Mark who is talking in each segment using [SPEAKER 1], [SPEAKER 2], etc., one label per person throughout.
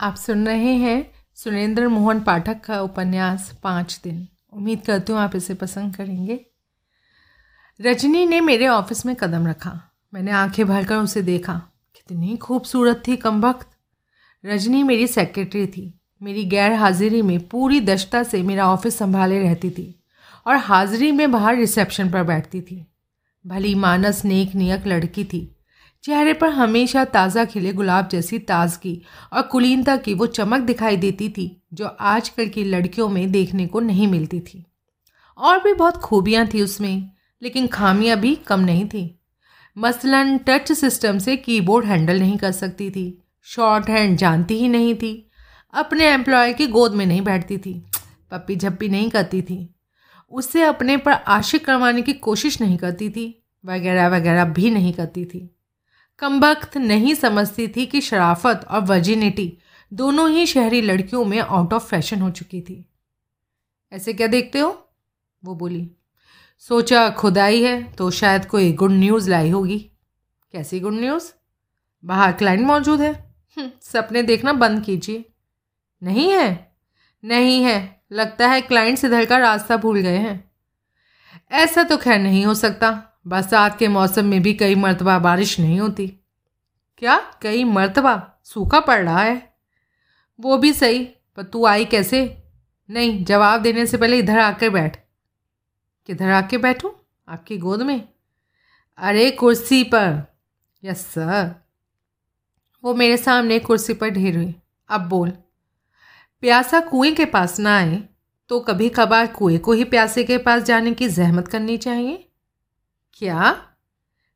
[SPEAKER 1] आप सुन रहे हैं सुरेंद्र मोहन पाठक का उपन्यास पाँच दिन। उम्मीद करती हूँ आप इसे पसंद करेंगे। रजनी ने मेरे ऑफ़िस में कदम रखा। मैंने आँखें भरकर उसे देखा। कितनी खूबसूरत थी कम वक्त रजनी मेरी सेक्रेटरी थी। मेरी गैर हाजिरी में पूरी दशता से मेरा ऑफ़िस संभाले रहती थी और हाजिरी में बाहर रिसेप्शन पर बैठती थी। भली मानस नेक नियक लड़की थी। चेहरे पर हमेशा ताज़ा खिले गुलाब जैसी ताजगी और कुलीनता की वो चमक दिखाई देती थी, जो आजकल की लड़कियों में देखने को नहीं मिलती थी। और भी बहुत खूबियाँ थी उसमें, लेकिन खामियाँ भी कम नहीं थी। मसलन टच सिस्टम से कीबोर्ड हैंडल नहीं कर सकती थी, शॉर्ट हैंड जानती ही नहीं थी, अपने एम्प्लॉय की गोद में नहीं बैठती थी, पप्पी झप्पी नहीं करती थी। उससे अपने पर आशिक करवाने की कोशिश नहीं करती थी, वगैरह वगैरह भी नहीं करती थी। कम वक्त नहीं समझती थी कि शराफत और वर्जिनिटी दोनों ही शहरी लड़कियों में आउट ऑफ़ फ़ैशन हो चुकी थी। ऐसे क्या देखते हो? वो बोली सोचा खुदाई है तो शायद कोई गुड न्यूज़ लाई होगी। कैसी गुड न्यूज़ बाहर क्लाइंट मौजूद है। हम्म, सपने देखना बंद कीजिए। नहीं है? नहीं है। लगता है क्लाइंट्स इधर का रास्ता भूल गए हैं। ऐसा तो खैर नहीं हो सकता। बरसात के मौसम में भी कई मरतबा बारिश नहीं होती। क्या? कई मरतबा? सूखा पड़ रहा है। वो भी सही, पर तू आई कैसे? नहीं, जवाब देने से पहले इधर आकर बैठ। किधर आके बैठूं? आपकी गोद में। अरे, कुर्सी पर। Yes, sir. वो मेरे सामने कुर्सी पर ढेर हुई। अब बोल। प्यासा कुएँ के पास ना आए तो कभी कभार कुएँ को ही प्यासे के पास जाने की जहमत करनी चाहिए? क्या?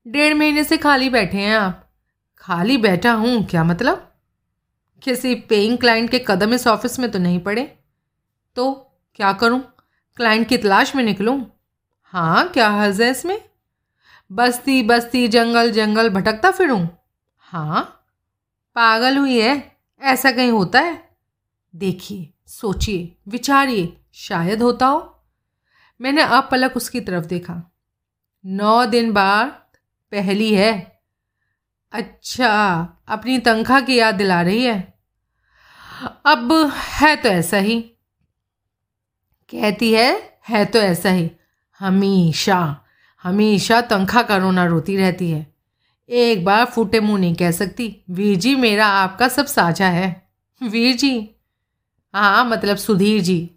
[SPEAKER 1] डेढ़ महीने से खाली बैठे हैं आप। खाली बैठा हूँ, क्या मतलब? किसी पेइंग क्लाइंट के कदम इस ऑफ़िस में तो नहीं पड़े। तो क्या करूँ? क्लाइंट की तलाश में निकलूँ? हाँ क्या हर्ज है इसमें? बस्ती बस्ती, जंगल जंगल, भटकता फिरूँ? हाँ। पागल हुई है, ऐसा कहीं होता है? देखिए, सोचिए, विचारिए, शायद होता हो। मैंने अब पलक उसकी तरफ़ देखा। नौ दिन बाद पहली है। अच्छा अपनी तनख्वाह की याद दिला रही है? अब है तो ऐसा ही। कहती है है तो ऐसा ही। हमेशा हमेशा तनख्वाह का रोना रोती रहती है। एक बार फूटे मुँह नहीं कह सकती। वीर जी, मेरा आपका सब साझा है। वीर जी? हाँ मतलब सुधीर जी।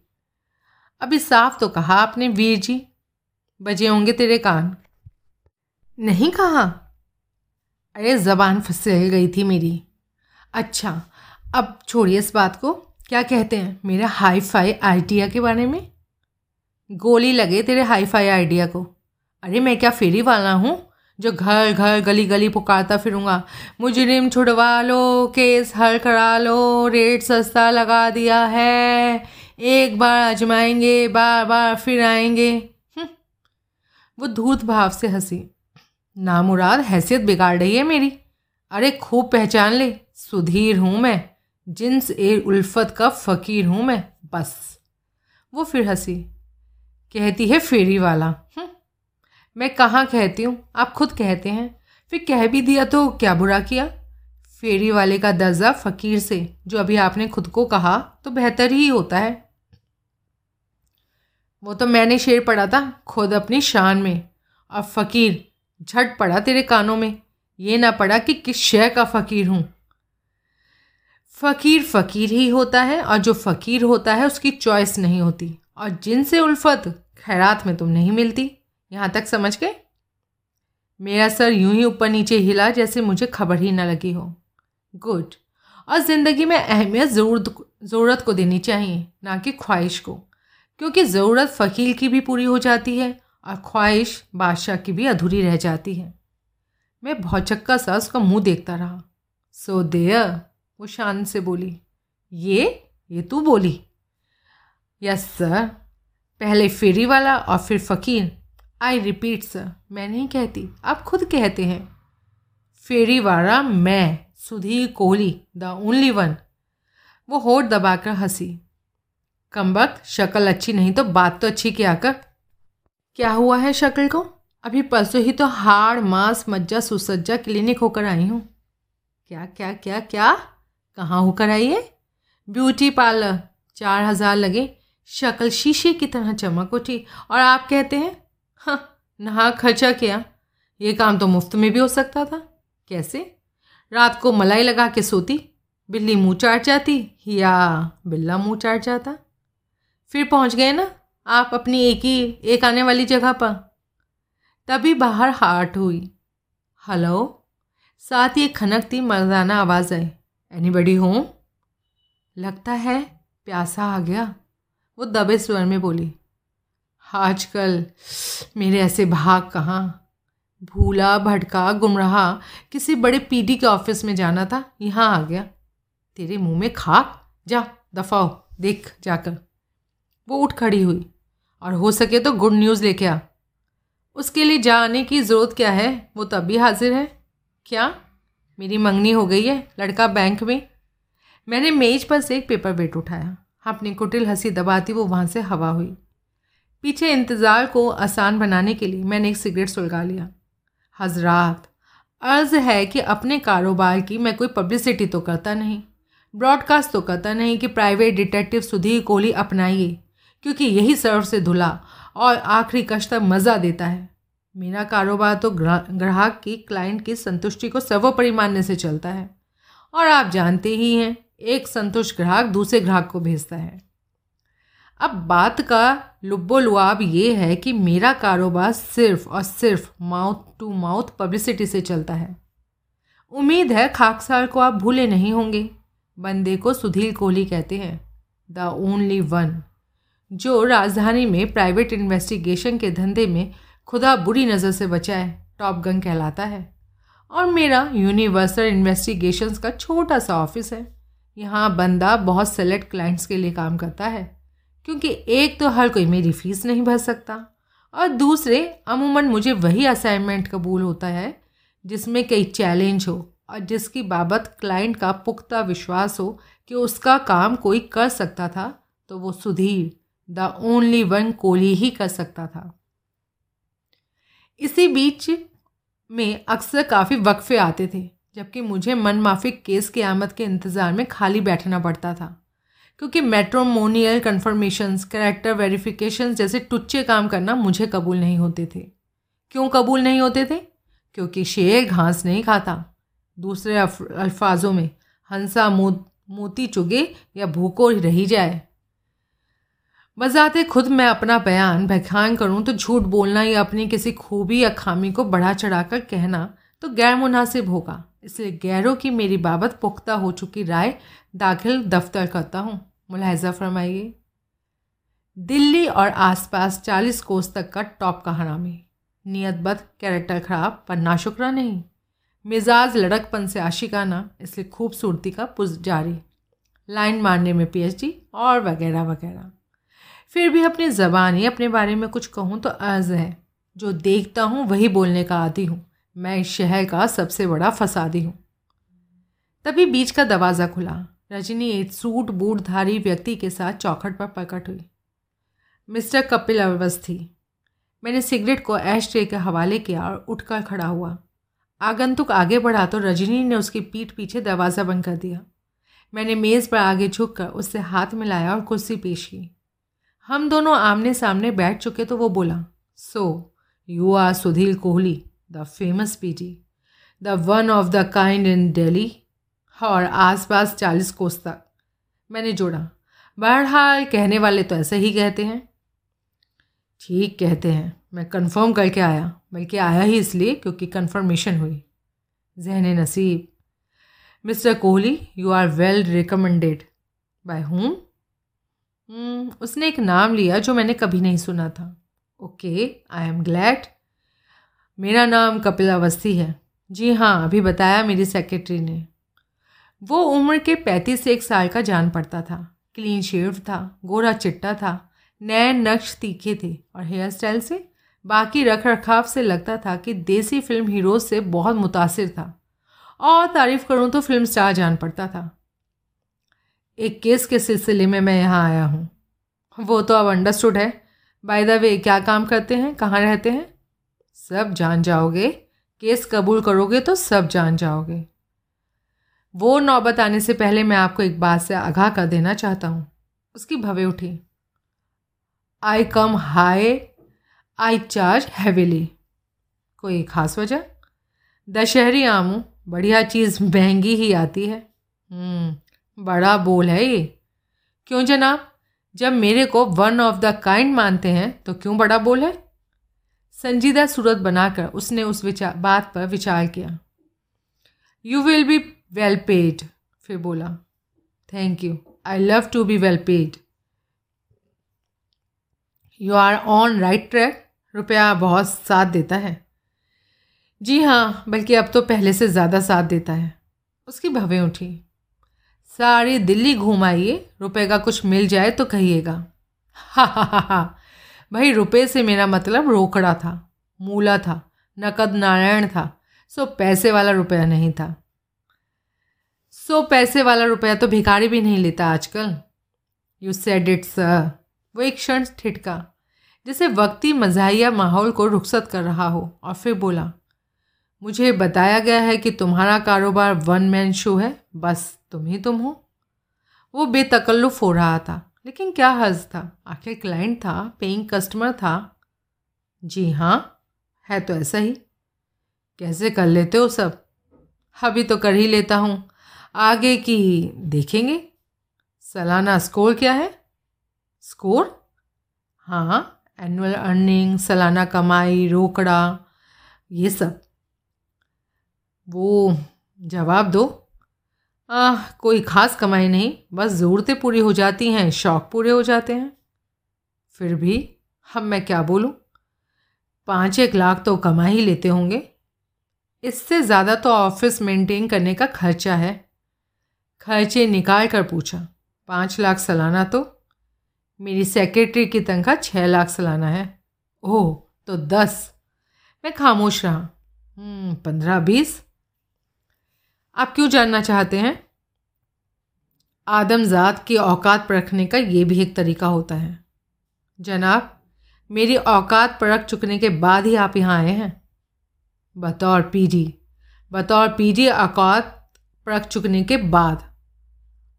[SPEAKER 1] अभी साफ़ तो कहा आपने, वीर जी। बजे होंगे तेरे कान। नहीं कहा? अरे, ज़बान फिसल गई थी मेरी। अच्छा अब छोड़िए इस बात को। क्या कहते हैं मेरा हाई फाई आइडिया के बारे में? गोली लगे तेरे हाई फाई आइडिया को। अरे, मैं क्या फेरी वाला हूँ? जो घर घर गली गली पुकारता फिरूँगा। मुजरिम छुड़वा लो, केस हल करा लो, रेट सस्ता लगा दिया है। एक बार आजमाएँगे बार बार फिर आएँगे। वो धूत भाव से हँसी। नामुराद हैसियत बिगाड़ रही है मेरी। अरे खूब पहचान ले, सुधीर हूँ मैं। जिन्स ए उल्फत का फ़कीर हूँ मैं, बस। वो फिर हँसी। कहती है फेरी वाला। हम्म। मैं कहाँ कहती हूँ? आप खुद कहते हैं। फिर कह भी दिया तो क्या बुरा किया? फेरी वाले का दर्जा फ़कीर से, जो अभी आपने खुद को कहा तो बेहतर ही होता है। वो तो मैंने शेर पढ़ा था, खुद अपनी शान में। और फ़कीर, झट पड़ा तेरे कानों में। ये ना पड़ा कि किस शय का फ़कीर हूँ। फ़कीर फ़कीर ही होता है और जो फ़कीर होता है उसकी चॉइस नहीं होती। और जिनसे उल्फत, खैरात में तुम नहीं मिलती। यहाँ तक समझ गए? मेरा सर यूँ ही ऊपर नीचे हिला जैसे मुझे खबर ही ना लगी हो। गुड और ज़िंदगी में अहमियत ज़रूरत ज़रूरत को देनी चाहिए, ना कि ख्वाहिश को। क्योंकि ज़रूरत फ़कीर की भी पूरी हो जाती है और ख्वाहिश बादशाह की भी अधूरी रह जाती है। मैं भौचक्का सा उसका मुँह देखता रहा। सो देयर, वो शान से बोली, ये ये तू बोली? Yes, sir. पहले फेरी वाला और फिर फ़कीर। आई रिपीट, सर, मैं नहीं कहती। आप खुद कहते हैं। फेरी वाला मैं, Sudhir Kohli, the only one. वो होठ दबाकर हँसी। कम शक्ल अच्छी नहीं तो बात तो अच्छी क्या कर। क्या हुआ है शक्ल को? अभी परसों ही तो हाड़, मांस, मज्जा, सुसज्जा क्लिनिक होकर आई हूँ। क्या क्या क्या क्या? कहाँ होकर आई है? ब्यूटी पार्लर, चार हज़ार लगे। शक्ल शीशे की तरह चमक उठी और आप कहते हैं हाँ नहा, खर्चा किया। ये काम तो मुफ़्त में भी हो सकता था। कैसे? रात को मलाई लगा के सोती, बिल्ली मुँह चाट जाती, या बिल्ला मुँह चाट जाता। फिर पहुँच गए ना? आप अपनी एक ही, एक आने वाली जगह पर। तभी बाहर हार्ट हुई। हेलो? साथ ही एक खनकती मर्दाना आवाज़ आई। एनी बडी होम लगता है प्यासा आ गया। वो दबे स्वर में बोली। आजकल मेरे ऐसे भाग कहाँ? भूला भटका गुमराह, किसी बड़े पीडी के ऑफ़िस में जाना था, यहाँ आ गया। तेरे मुँह में खा जा दफाओ देख जाकर। वो उठ खड़ी हुई। और हो सके तो गुड न्यूज़ लेके आ। उसके लिए जाने की ज़रूरत क्या है? वो तब भी हाजिर है। क्या? मेरी मंगनी हो गई है लड़का बैंक में। मैंने मेज पर से एक पेपर वेट उठाया। अपनी कुटिल हँसी दबाती वो वहाँ से हवा हुई। पीछे इंतज़ार को आसान बनाने के लिए मैंने एक सिगरेट सुलगा लिया। हजरात, अर्ज़ है कि अपने कारोबार की मैं कोई पब्लिसिटी तो करता नहीं। ब्रॉडकास्ट तो करता नहीं कि प्राइवेट डिटेक्टिव सुधीर कोहली अपनाइए। क्योंकि यही सर्व से धुला और आखिरी कश तक मज़ा देता है। मेरा कारोबार तो ग्राहक की क्लाइंट की संतुष्टि को सर्वोपरि मानने से चलता है। और आप जानते ही हैं, एक संतुष्ट ग्राहक दूसरे ग्राहक को भेजता है। अब बात का लुब्बो लुआब ये है कि मेरा कारोबार सिर्फ़ और सिर्फ़ माउथ टू माउथ पब्लिसिटी से चलता है। उम्मीद है खाकसार को आप भूले नहीं होंगे। बंदे को सुधीर कोहली कहते हैं द ओनली वन जो राजधानी में प्राइवेट इन्वेस्टिगेशन के धंधे में खुदा बुरी नज़र से बचाए टॉप गन कहलाता है। और मेरा यूनिवर्सल इन्वेस्टिगेशंस का छोटा सा ऑफ़िस है। यहाँ बंदा बहुत सेलेक्ट क्लाइंट्स के लिए काम करता है, क्योंकि एक तो हर कोई मेरी फ़ीस नहीं भर सकता, और दूसरे अमूमन मुझे वही असाइनमेंट कबूल होता है, जिसमें कई चैलेंज हो और जिसकी बाबत क्लाइंट का पुख्ता विश्वास हो कि उसका काम कोई कर सकता था तो वो Sudhir. The only one Kohli ही कर सकता था। इसी बीच में अक्सर काफ़ी वक्फे आते थे, जबकि मुझे मन माफिक केस की आमद के इंतज़ार में खाली बैठना पड़ता था, क्योंकि मेट्रोमोनियल कन्फर्मेशंस करेक्टर वेरिफिकेशन जैसे टुच्चे काम करना मुझे कबूल नहीं होते थे। क्यों कबूल नहीं होते थे? क्योंकि शेर घास नहीं खाता। दूसरे अल्फाजों में, हंसा मोती चुगे या भूखो रही जाए। बजाते खुद मैं अपना बयान व्याख्यान करूँ तो झूठ बोलना या अपनी किसी खूबी या खामी को बढ़ा चढ़ाकर कहना तो गैर मुनासिब होगा। इसलिए गैरों की मेरी बाबत पुख्ता हो चुकी राय दाखिल दफ्तर करता हूँ। मुलाहजा फरमाइए। दिल्ली और आसपास चालीस कोस तक का टॉप का हरामी नियतबद्ध, कैरेक्टर खराब पर नाशुक्रा नहीं। मिजाज लड़कपन से आशिकाना, इसलिए खूबसूरती का पुज जारी। लाइन मारने में पीएचडी और वगैरह वगैरह। फिर भी अपनी ज़बानी अपने बारे में कुछ कहूँ तो अर्ज़ है। जो देखता हूँ, वही बोलने का आदि हूँ। मैं इस शहर का सबसे बड़ा फसादी हूँ। तभी बीच का दरवाज़ा खुला। रजनी एक सूट बूटधारी व्यक्ति के साथ चौखट पर प्रकट हुई। मिस्टर कपिल अवस्थी, मैंने सिगरेट को ऐश ट्रे के हवाले किया और उठकर खड़ा हुआ। आगंतुक आगे बढ़ा तो रजनी ने उसकी पीठ पीछे दरवाज़ा बंद कर दिया। मैंने मेज़ पर आगे झुककर उससे हाथ मिलाया और कुर्सी पेश की। हम दोनों आमने सामने बैठ चुके तो वो बोला so you are Sudhir Kohli the famous PI the one of the kind in Delhi और आसपास चालीस कोस तक। मैंने जोड़ा, बहरहाल कहने वाले तो ऐसे ही कहते हैं। ठीक कहते हैं, मैं कंफर्म करके आया, बल्कि आया ही इसलिए क्योंकि कंफर्मेशन हुई। जहन नसीब। Mister Kohli you are well recommended by whom उसने एक नाम लिया जो मैंने कभी नहीं सुना था। ओके आई एम ग्लैड मेरा नाम कपिल अवस्थी है। जी हाँ अभी बताया मेरी सेक्रेटरी ने। वो उम्र के पैंतीस से एक साल का जान पड़ता था। क्लीन शेव था, गोरा चिट्टा था, नए नक्श तीखे थे और हेयर स्टाइल से बाकी रख रखाव से लगता था कि देसी फ़िल्म हीरोज से बहुत मुतासिर था। और तारीफ़ करूँ तो फ़िल्म स्टार जान पड़ता था। एक केस के सिलसिले में मैं यहाँ आया हूँ। वो तो अब अंडरस्टूड है। बाय द वे क्या काम करते हैं? कहाँ रहते हैं? सब जान जाओगे। केस कबूल करोगे तो सब जान जाओगे। वो नौबत आने से पहले मैं आपको एक बात से आगाह कर देना चाहता हूँ। उसकी भवे उठी। I come high I charge heavily कोई ख़ास वजह? दशहरी आमू बढ़िया चीज़ महँगी ही आती है। हम्म, बड़ा बोल है ये। क्यों जनाब? जब मेरे को वन ऑफ़ द काइंड मानते हैं तो क्यों बड़ा बोल है? संजीदा सूरत बनाकर उसने उस विचार बात पर विचार किया। You will be well paid फिर बोला। Thank you I love to be well paid you are on right track रुपया बहुत साथ देता है। जी हाँ बल्कि अब तो पहले से ज़्यादा साथ देता है। उसकी भवें उठी। सारी दिल्ली घूम आइए। रुपये का कुछ मिल जाए तो कहिएगा। हा हा हा भाई रुपये से मेरा मतलब रोकड़ा था, मूला था, नकद नारायण था, सो पैसे वाला रुपया नहीं था। सो पैसे वाला रुपया तो भिखारी भी नहीं लेता आजकल। यू सेड इट सर वो एक क्षण ठिटका जैसे वक्ती मजाहिया माहौल को रुखसत कर रहा हो, और फिर बोला, मुझे बताया गया है कि तुम्हारा कारोबार वन मैन शो है, बस। तुम ही तुम हो। वो बेतकल्लुफ़ हो रहा था, लेकिन क्या हर्ज था? आखिर क्लाइंट था पेइंग कस्टमर था। जी हाँ है तो ऐसा ही। कैसे कर लेते हो सब? अभी तो कर ही लेता हूँ। आगे की देखेंगे। सालाना स्कोर क्या है? स्कोर हाँ एनुअल अर्निंग सालाना कमाई, रोकड़ा, ये सब। वो जवाब दो। आ, कोई ख़ास कमाई नहीं बस ज़रूरतें पूरी हो जाती हैं शौक़ पूरे हो जाते हैं। फिर भी हम मैं क्या बोलूँ? पाँच एक लाख तो कमा ही लेते होंगे। इससे ज़्यादा तो ऑफ़िस मेंटेन करने का खर्चा है। खर्चे निकाल कर पूछा पाँच लाख सालाना तो? मेरी सेक्रेटरी की तनख्वाह छः लाख सालाना है। ओह तो दस। मैं खामोश रहा। हम्म, पंद्रह बीस? आप क्यों जानना चाहते हैं? आदमजात की औकात परखने का ये भी एक तरीका होता है। जनाब, मेरी औकात परख चुकने के बाद ही आप यहाँ आए हैं। बतौर पीढ़ी बतौर पीढ़ी औकात परख चुकने के बाद।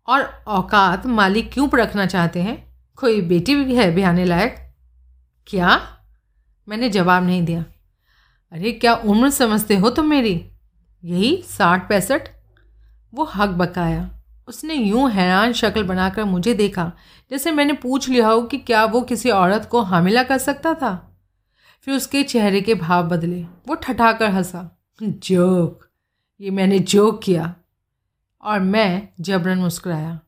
[SPEAKER 1] और औकात मालिक क्यों परखना चाहते हैं? कोई बेटी भी है बिहाने लायक? क्या? मैंने जवाब नहीं दिया। अरे, क्या उम्र समझते हो तुम मेरी? यही साठ पैंसठ? वो हक बकाया। उसने यूँ हैरान शक्ल बनाकर मुझे देखा, जैसे मैंने पूछ लिया हो कि क्या वो किसी औरत को हामिला कर सकता था? फिर उसके चेहरे के भाव बदले। वो ठठाकर हंसा। जोक। ये मैंने जोक किया। और मैं जबरन मुस्कुराया।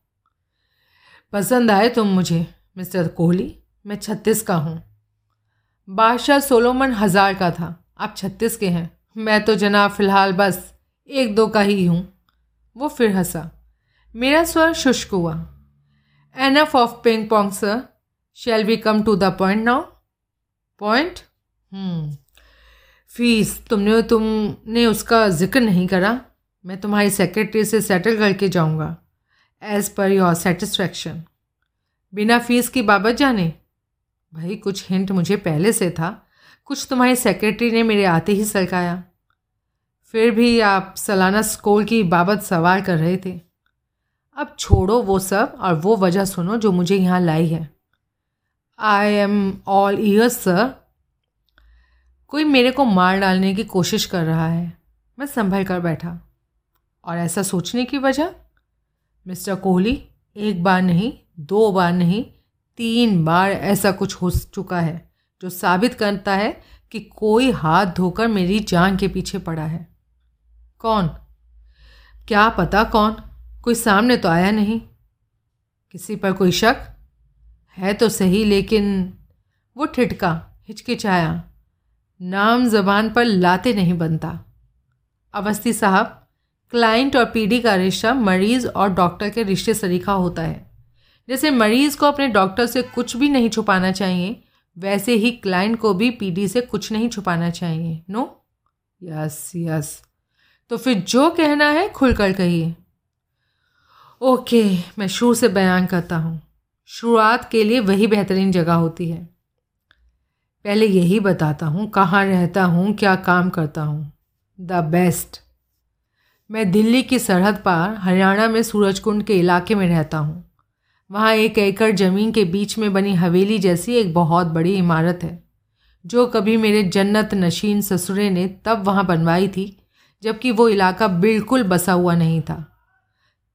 [SPEAKER 1] पसंद आए तुम मुझे, मिस्टर कोहली? मैं छत्तीस का हूँ। बादशाह सोलोमन हज़ार का था। आप छत्तीस के हैं। मैं तो जनाब फ़िलहाल बस एक दो का ही हूँ। वो फिर हंसा। मेरा स्वर शुष्क हुआ। Enough of ping pong sir shall we come to the point now point fees तुमने तुमने उसका ज़िक्र नहीं करा। मैं तुम्हारी सेक्रेटरी से सेटल करके जाऊँगा। एज़ पर योर सेटिस्फैक्शन बिना फ़ीस की बाबत जाने। भाई, कुछ हिंट मुझे पहले से था। कुछ तुम्हारी सेक्रेटरी ने मेरे आते ही सरकाया फिर भी आप सालाना स्कोर की बाबत सवाल कर रहे थे। अब छोड़ो वो सब और वो वजह सुनो जो मुझे यहाँ लाई है। I am all ears sir कोई मेरे को मार डालने की कोशिश कर रहा है। मैं संभल कर बैठा। और ऐसा सोचने की वजह? मिस्टर कोहली, एक बार नहीं, दो बार नहीं, तीन बार ऐसा कुछ हो चुका है, जो साबित करता है कि कोई हाथ धोकर मेरी जान के पीछे पड़ा है। कौन? क्या पता कौन? कोई सामने तो आया नहीं। किसी पर कोई शक? है तो सही, लेकिन वो ठिठका, हिचकिचाया। नाम जबान पर लाते नहीं बनता। अवस्थी साहब, क्लाइंट और पीढ़ी का रिश्ता मरीज़ और डॉक्टर के रिश्ते सरीखा होता है। जैसे मरीज़ को अपने डॉक्टर से कुछ भी नहीं छुपाना चाहिए, वैसे ही क्लाइंट को भी पीढ़ी से कुछ नहीं छुपाना चाहिए। नो? Yes yes. तो फिर जो कहना है खुलकर कहिए। ओके, मैं शुरू से बयान करता हूँ। शुरुआत के लिए वही बेहतरीन जगह होती है। पहले यही बताता हूँ कहाँ रहता हूँ, क्या काम करता हूँ। The best. मैं दिल्ली की सरहद पार हरियाणा में सूरजकुंड के इलाके में रहता हूँ। वहाँ एक एकड़ ज़मीन के बीच में बनी हवेली जैसी एक बहुत बड़ी इमारत है। जो कभी मेरे जन्नत नशीन ससुरे ने तब वहाँ बनवाई थी जबकि वो इलाका बिल्कुल बसा हुआ नहीं था।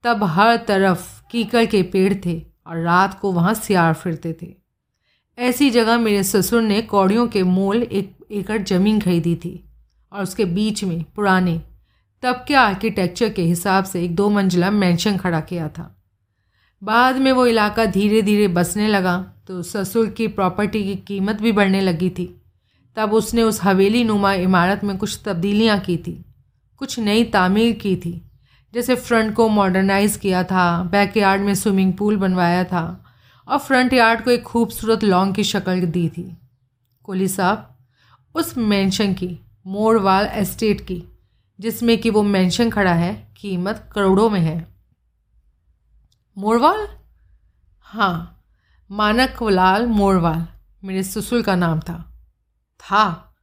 [SPEAKER 1] तब हर तरफ़ कीकड़ के पेड़ थे और रात को वहाँ सियार फिरते थे। ऐसी जगह मेरे ससुर ने कौड़ियों के मोल एक एकड़ ज़मीन खरीदी थी और उसके बीच में पुराने तब के आर्किटेक्चर के हिसाब से एक दो मंजिला मैंशन खड़ा किया था। बाद में वो इलाका धीरे धीरे बसने लगा तो ससुर की प्रॉपर्टी की कीमत भी बढ़ने लगी थी। तब उसने उस हवेली नुमा इमारत में कुछ तब्दीलियाँ की थी। कुछ नई तामीर की थी। जैसे फ्रंट को मॉडर्नाइज़ किया था बैकयार्ड में स्विमिंग पूल बनवाया था और फ्रंट यार्ड को एक खूबसूरत लॉन्ग की शक्ल दी थी। कोहली साहब, उस मेंशन की मोरवाल एस्टेट की, जिसमें कि वो मेंशन खड़ा है, कीमत करोड़ों में है। मोरवाल हाँ मानकलाल मोरवाल मेरे ससुर का नाम था। था?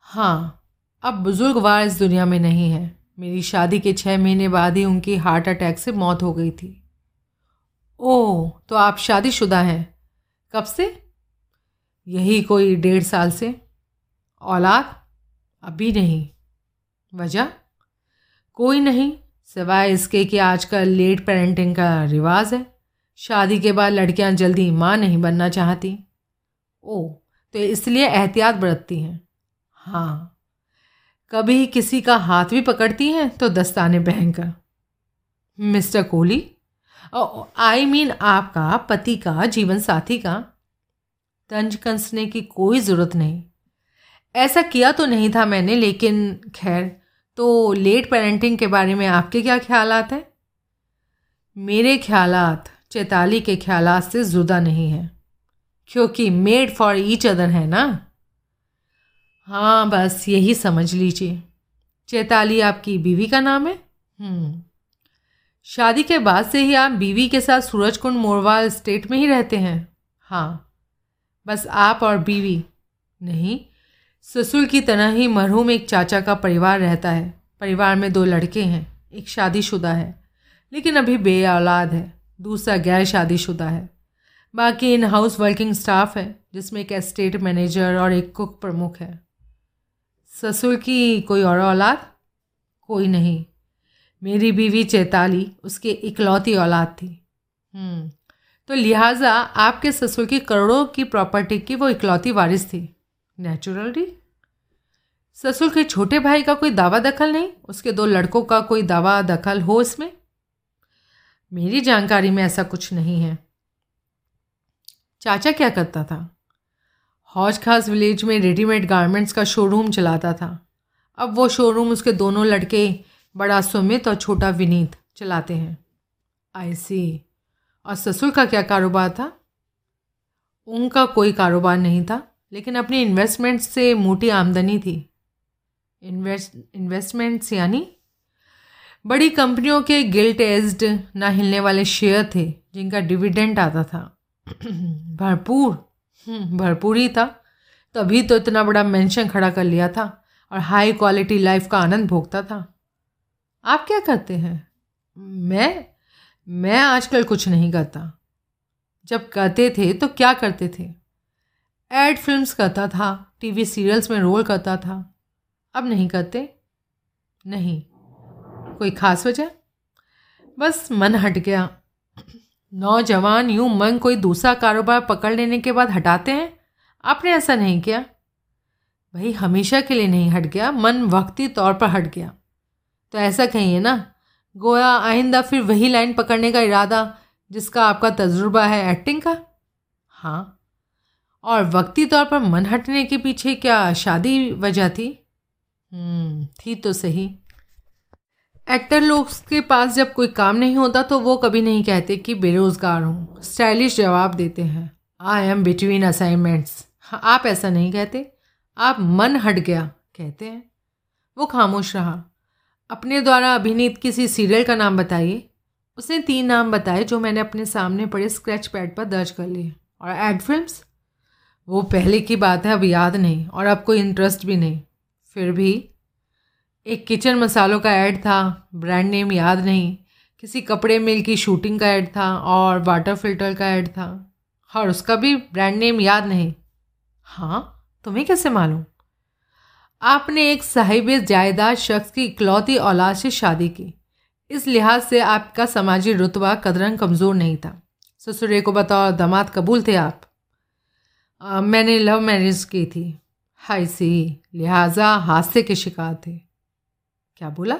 [SPEAKER 1] हाँ अब बुज़ुर्गवार इस दुनिया में नहीं है। मेरी शादी के छः महीने बाद ही उनकी हार्ट अटैक से मौत हो गई थी। ओह तो आप शादीशुदा हैं। कब से? यही कोई डेढ़ साल से। औलाद? अभी नहीं। वजह? कोई नहीं, सिवाय इसके कि आजकल लेट पेरेंटिंग का रिवाज है। शादी के बाद लड़कियाँ जल्दी माँ नहीं बनना चाहती। ओ तो इसलिए एहतियात बरतती हैं। हाँ। कभी किसी का हाथ भी पकड़ती हैं तो दस्ताने पहनकर। मिस्टर कोहली आई मीन आपका पति का, जीवन साथी का, तंज कसने की कोई ज़रूरत नहीं। ऐसा किया तो नहीं था मैंने, लेकिन खैर तो लेट पेरेंटिंग के बारे में आपके क्या ख्याल हैं? मेरे ख्याल चैताली के ख्याल से जुदा नहीं है, क्योंकि मेड फॉर ईच अदर है ना। हाँ बस यही समझ लीजिए। चैताली आपकी बीवी का नाम है? हम्म। शादी के बाद से ही आप बीवी के साथ सूरजकुंड मोरवाल स्टेट में ही रहते हैं? हाँ। बस आप और बीवी। नहीं, ससुर की तरह ही मरहूम एक चाचा का परिवार रहता है। परिवार में दो लड़के हैं। एक शादीशुदा है। लेकिन अभी बे औलाद है। दूसरा गैर शादीशुदा है। बाकी इन हाउस वर्किंग स्टाफ है, जिसमें एक एस्टेट मैनेजर और एक कुक प्रमुख है। ससुर की कोई और औलाद? कोई नहीं। मेरी बीवी चैताली उसकी इकलौती औलाद थी। हम्म, तो लिहाजा आपके ससुर की करोड़ों की प्रॉपर्टी की वो इकलौती वारिस थी। नेचुरली ससुर के छोटे भाई का कोई दावा दखल नहीं? उसके दो लड़कों का कोई दावा दखल हो इसमें? मेरी जानकारी में ऐसा कुछ नहीं है। चाचा क्या करता था? हौज खास विलेज में रेडीमेड गारमेंट्स का शोरूम चलाता था। अब वो शोरूम उसके दोनों लड़के, बड़ा सुमित और छोटा विनीत, चलाते हैं। आई सी और ससुर का क्या कारोबार था? उनका कोई कारोबार नहीं था, लेकिन अपनी इन्वेस्टमेंट से मोटी आमदनी थी। इन्वेस्ट इन्वेस्टमेंट्स यानी बड़ी कंपनियों के गिल्ट एज्ड ना हिलने वाले शेयर थे, जिनका डिविडेंड आता था। भरपूर। भरपूर ही था। तभी तो इतना बड़ा मेंशन खड़ा कर लिया था और हाई क्वालिटी लाइफ का आनंद भोगता था। आप क्या करते हैं? मैं मैं आजकल कुछ नहीं करता। जब करते थे तो क्या करते थे? एड फिल्म्स करता था टीवी सीरियल्स में रोल करता था। अब नहीं करते? नहीं। कोई ख़ास वजह? बस मन हट गया। नौजवान यूँ मन कोई दूसरा कारोबार पकड़ लेने के बाद हटाते हैं? आपने ऐसा नहीं किया। भाई हमेशा के लिए नहीं हट गया मन वक्ती तौर पर हट गया। तो ऐसा कहिए ना गोया आइंदा फिर वही लाइन पकड़ने का इरादा जिसका आपका तजुर्बा है एक्टिंग का? हाँ। और वक्ती तौर पर मन हटने के पीछे क्या शादी वजह थी? हम्म, थी तो सही। एक्टर लोग के पास जब कोई काम नहीं होता तो वो कभी नहीं कहते कि बेरोज़गार हूँ। स्टाइलिश जवाब देते हैं। आई एम बिटवीन असाइनमेंट्स आप ऐसा नहीं कहते। आप मन हट गया, कहते हैं। वो खामोश रहा। अपने द्वारा अभिनीत किसी सीरियल का नाम बताइए। उसने तीन नाम बताए जो मैंने अपने सामने पड़े स्क्रैच पैड पर दर्ज कर लिए। और एड फिल्म्स वो पहले की बात है, अब याद नहीं। और अब कोई इंटरेस्ट भी नहीं। फिर भी एक किचन मसालों का ऐड था ब्रांड नेम याद नहीं किसी कपड़े मिल की शूटिंग का ऐड था और वाटर फ़िल्टर का ऐड था। और उसका भी ब्रांड नेम याद नहीं। हाँ तुम्हें कैसे मालूम? आपने एक साहिब जायदाद शख्स की इकलौती औलाद से शादी की। इस लिहाज से आपका समाजी रुतबा कदरंग कमज़ोर नहीं था। ससुरे को बताओ दामाद कबूल थे आप। आ, मैंने लव मैरिज की थी। हाई सी लिहाजा हादसे के शिकार थे। क्या बोला?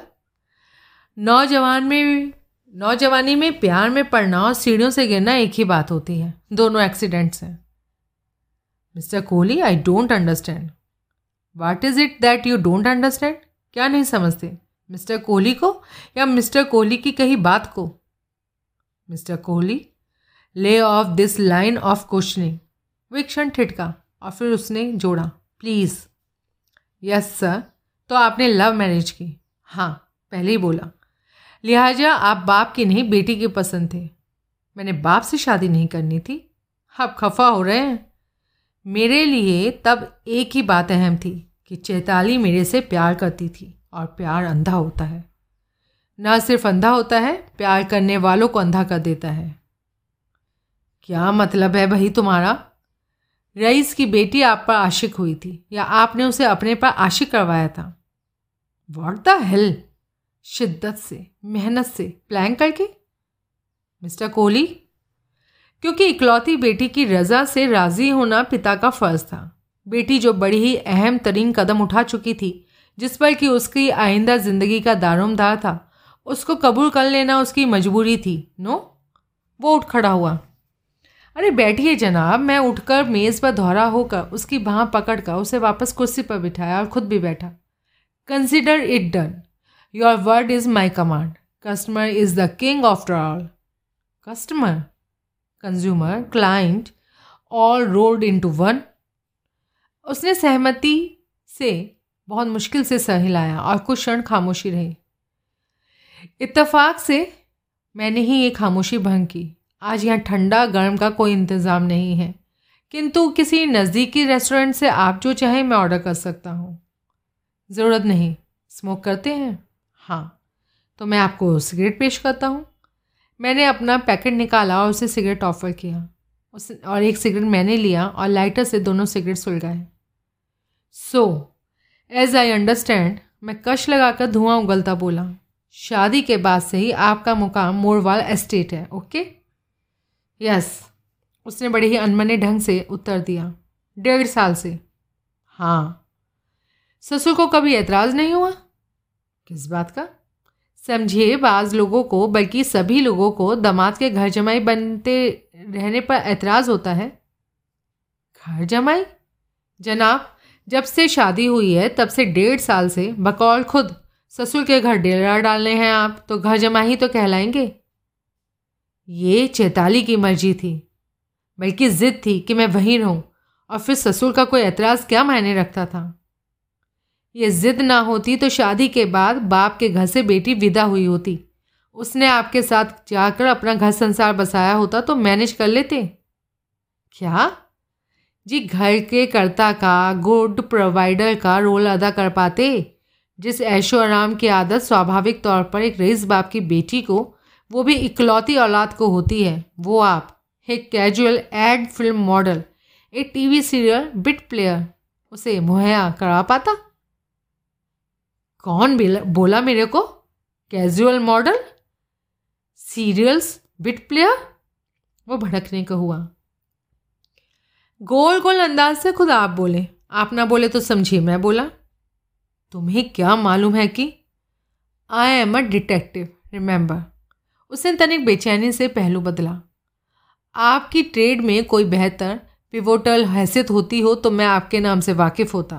[SPEAKER 1] नौजवान में, नौजवानी में प्यार में पड़ना और सीढ़ियों से गिरना एक ही बात होती है। दोनों एक्सीडेंट्स हैं। Mister Kohli I don't understand what is it that you don't understand क्या नहीं समझते? मिस्टर कोहली को या मिस्टर कोहली की कही बात को? Mister Kohli lay off this line of questioning वो क्षण ठिटका और फिर उसने जोड़ा प्लीज़ यस सर तो आपने लव मैरिज की। हाँ पहले ही बोला। लिहाजा आप बाप की नहीं, बेटी की पसंद थे। मैंने बाप से शादी नहीं करनी थी। आप खफा हो रहे हैं। मेरे लिए तब एक ही बात अहम थी कि चैताली मेरे से प्यार करती थी और प्यार अंधा होता है। ना सिर्फ़ अंधा होता है, प्यार करने वालों को अंधा कर देता है। क्या मतलब है भाई तुम्हारा? रईस की बेटी आप पर आशिक हुई थी या आपने उसे अपने पर आशिक करवाया था? वॉट द हेल शिद्दत से, मेहनत से प्लान करके? मिस्टर कोहली? क्योंकि इकलौती बेटी की रज़ा से राज़ी होना पिता का फ़र्ज़ था। बेटी जो बड़ी ही अहम तरीन कदम उठा चुकी थी, जिस पर कि उसकी आइंदा ज़िंदगी का दारोमदार था, उसको कबूल कर लेना उसकी मजबूरी थी, नो? वो उठ खड़ा हुआ। अरे बैठिए जनाब, मैं उठकर मेज़ पर धौरा होकर उसकी बाह पकड़कर उसे वापस कुर्सी पर बिठाया और खुद भी बैठा। Consider it done your word is my command customer is the king after all customer consumer client all rolled into one उसने सहमति से बहुत मुश्किल से सह हिलाया और कुछ क्षण खामोशी रही। इत्तेफाक से मैंने ही ये खामोशी भंग की। आज यहाँ ठंडा गर्म का कोई इंतज़ाम नहीं है। किंतु किसी नज़दीकी रेस्टोरेंट से आप जो चाहें मैं ऑर्डर कर सकता हूँ। ज़रूरत नहीं। स्मोक करते हैं। हाँ। तो मैं आपको सिगरेट पेश करता हूँ। मैंने अपना पैकेट निकाला और उसे सिगरेट ऑफ़र किया। उस, और एक सिगरेट मैंने लिया और लाइटर से दोनों सिगरेट सुलगाए सो एज आई अंडरस्टैंड मैं कश लगाकर धुआँ उगलता बोला। शादी के बाद से ही आपका मुकाम मोरवाल एस्टेट है ओके यस उसने बड़े ही अनमने ढंग से उत्तर दिया। डेढ़ साल से। हाँ। ससुर को कभी एतराज़ नहीं हुआ? किस बात का? समझिए, बाज़ लोगों को, बल्कि सभी लोगों को दामाद के घर जमाई बनते रहने पर एतराज़ होता है। घर जमाई? जनाब, जब से शादी हुई है, तब से डेढ़ साल से, बकौल खुद ससुर के घर डेरा डालने हैं आप तो घर जमाई तो कहलाएँगे। ये चैताली की मर्ज़ी थी, बल्कि ज़िद थी कि मैं वहीं रहूँ, और फिर ससुर का कोई एतराज़ क्या मायने रखता था? ये ज़िद ना होती तो शादी के बाद बाप के घर से बेटी विदा हुई होती। उसने आपके साथ जाकर अपना घर संसार बसाया होता तो मैनेज कर लेते। क्या? जी, घर के कर्ता का, गुड प्रोवाइडर का रोल अदा कर पाते, जिस ऐशो आराम की आदत स्वाभाविक तौर पर एक रईस बाप की बेटी को, वो भी इकलौती औलाद को होती है, वो आप एक कैजुअल एड फ़िल्म मॉडल, एक टीवी सीरियल बिट प्लेयर, उसे मुहैया करा पाता? कौन बोला मेरे को? Casual model serials bit player वो भड़कने का हुआ। गोल गोल अंदाज से खुद आप बोले। आप ना बोले तो समझिए मैं बोला। तुम्हें क्या मालूम है कि I am a detective remember उसने तनिक बेचैनी से पहलू बदला। आपकी ट्रेड में कोई बेहतर पिवोटल हैसियत होती हो तो मैं आपके नाम से वाकिफ़ होता।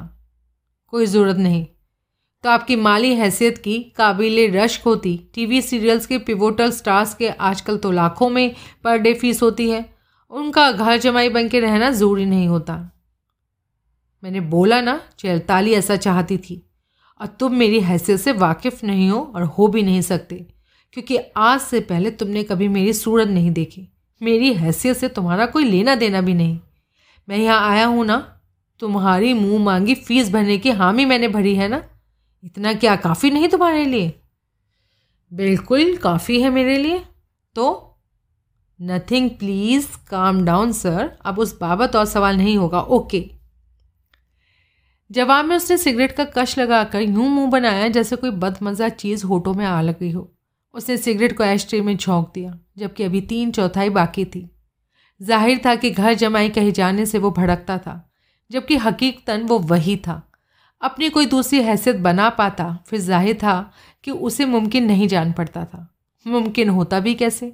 [SPEAKER 1] कोई ज़रूरत नहीं। तो आपकी माली हैसियत की काबिल रश्क होती। टीवी सीरियल्स के पिवोटल स्टार्स के आजकल तो लाखों में पर डे फ़ीस होती है। उनका घर जमाई बन के रहना ज़रूरी नहीं होता। मैंने बोला ना, चैताली ऐसा चाहती थी। और तुम मेरी हैसियत से वाकिफ़ नहीं हो और हो भी नहीं सकते, क्योंकि आज से पहले तुमने कभी मेरी सूरत नहीं देखी। मेरी हैसियत से तुम्हारा कोई लेना देना भी नहीं। मैं यहाँ आया हूँ ना, तुम्हारी मुँह मांगी फ़ीस भरने की हामी मैंने भरी है ना? इतना क्या, काफ़ी नहीं तुम्हारे लिए? बिल्कुल, काफ़ी है मेरे लिए। तो nothing please calm down sir अब उस बाबत और सवाल नहीं होगा। ओके जवाब में उसने सिगरेट का कश लगाकर यूँ मुँह बनाया जैसे कोई बदमज़ा चीज़ होठों में आ लगी हो। उसने सिगरेट को एश में झोंक दिया, जबकि अभी तीन चौथाई बाकी थी। ज़ाहिर था कि घर जमाई कहे जाने से वो भड़कता था, जबकि हकीकतन वो वही था। अपनी कोई दूसरी हैसियत बना पाता, फिर ज़ाहिर था कि उसे मुमकिन नहीं जान पड़ता था। मुमकिन होता भी कैसे?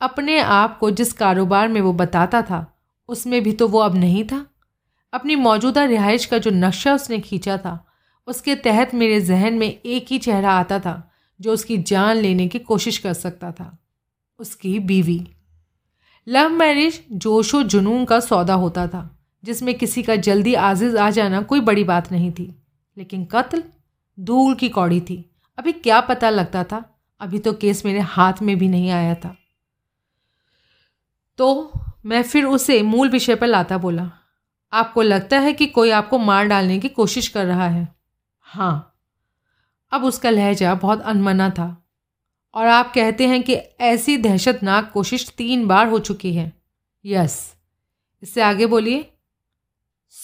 [SPEAKER 1] अपने आप को जिस कारोबार में वो बताता था, उसमें भी तो वो अब नहीं था। अपनी मौजूदा रिहाइश का जो नक्शा उसने खींचा था, उसके तहत मेरे जहन में एक ही चेहरा आता था, जो उसकी जान लेने की कोशिश कर सकता था। उसकी बीवी। लव मैरिज जोशो जुनून का सौदा होता था। जिसमें किसी का जल्दी आजिज आ जाना कोई बड़ी बात नहीं थी, लेकिन कत्ल धूल की कौड़ी थी। अभी क्या पता लगता था, अभी तो केस मेरे हाथ में भी नहीं आया था। तो मैं फिर उसे मूल विषय पर लाता बोला, आपको लगता है कि कोई आपको मार डालने की कोशिश कर रहा है? हाँ। अब उसका लहजा बहुत अनमना था, और आप कहते हैं कि ऐसी दहशतनाक कोशिश तीन बार हो चुकी है। यस। इससे आगे बोलिए।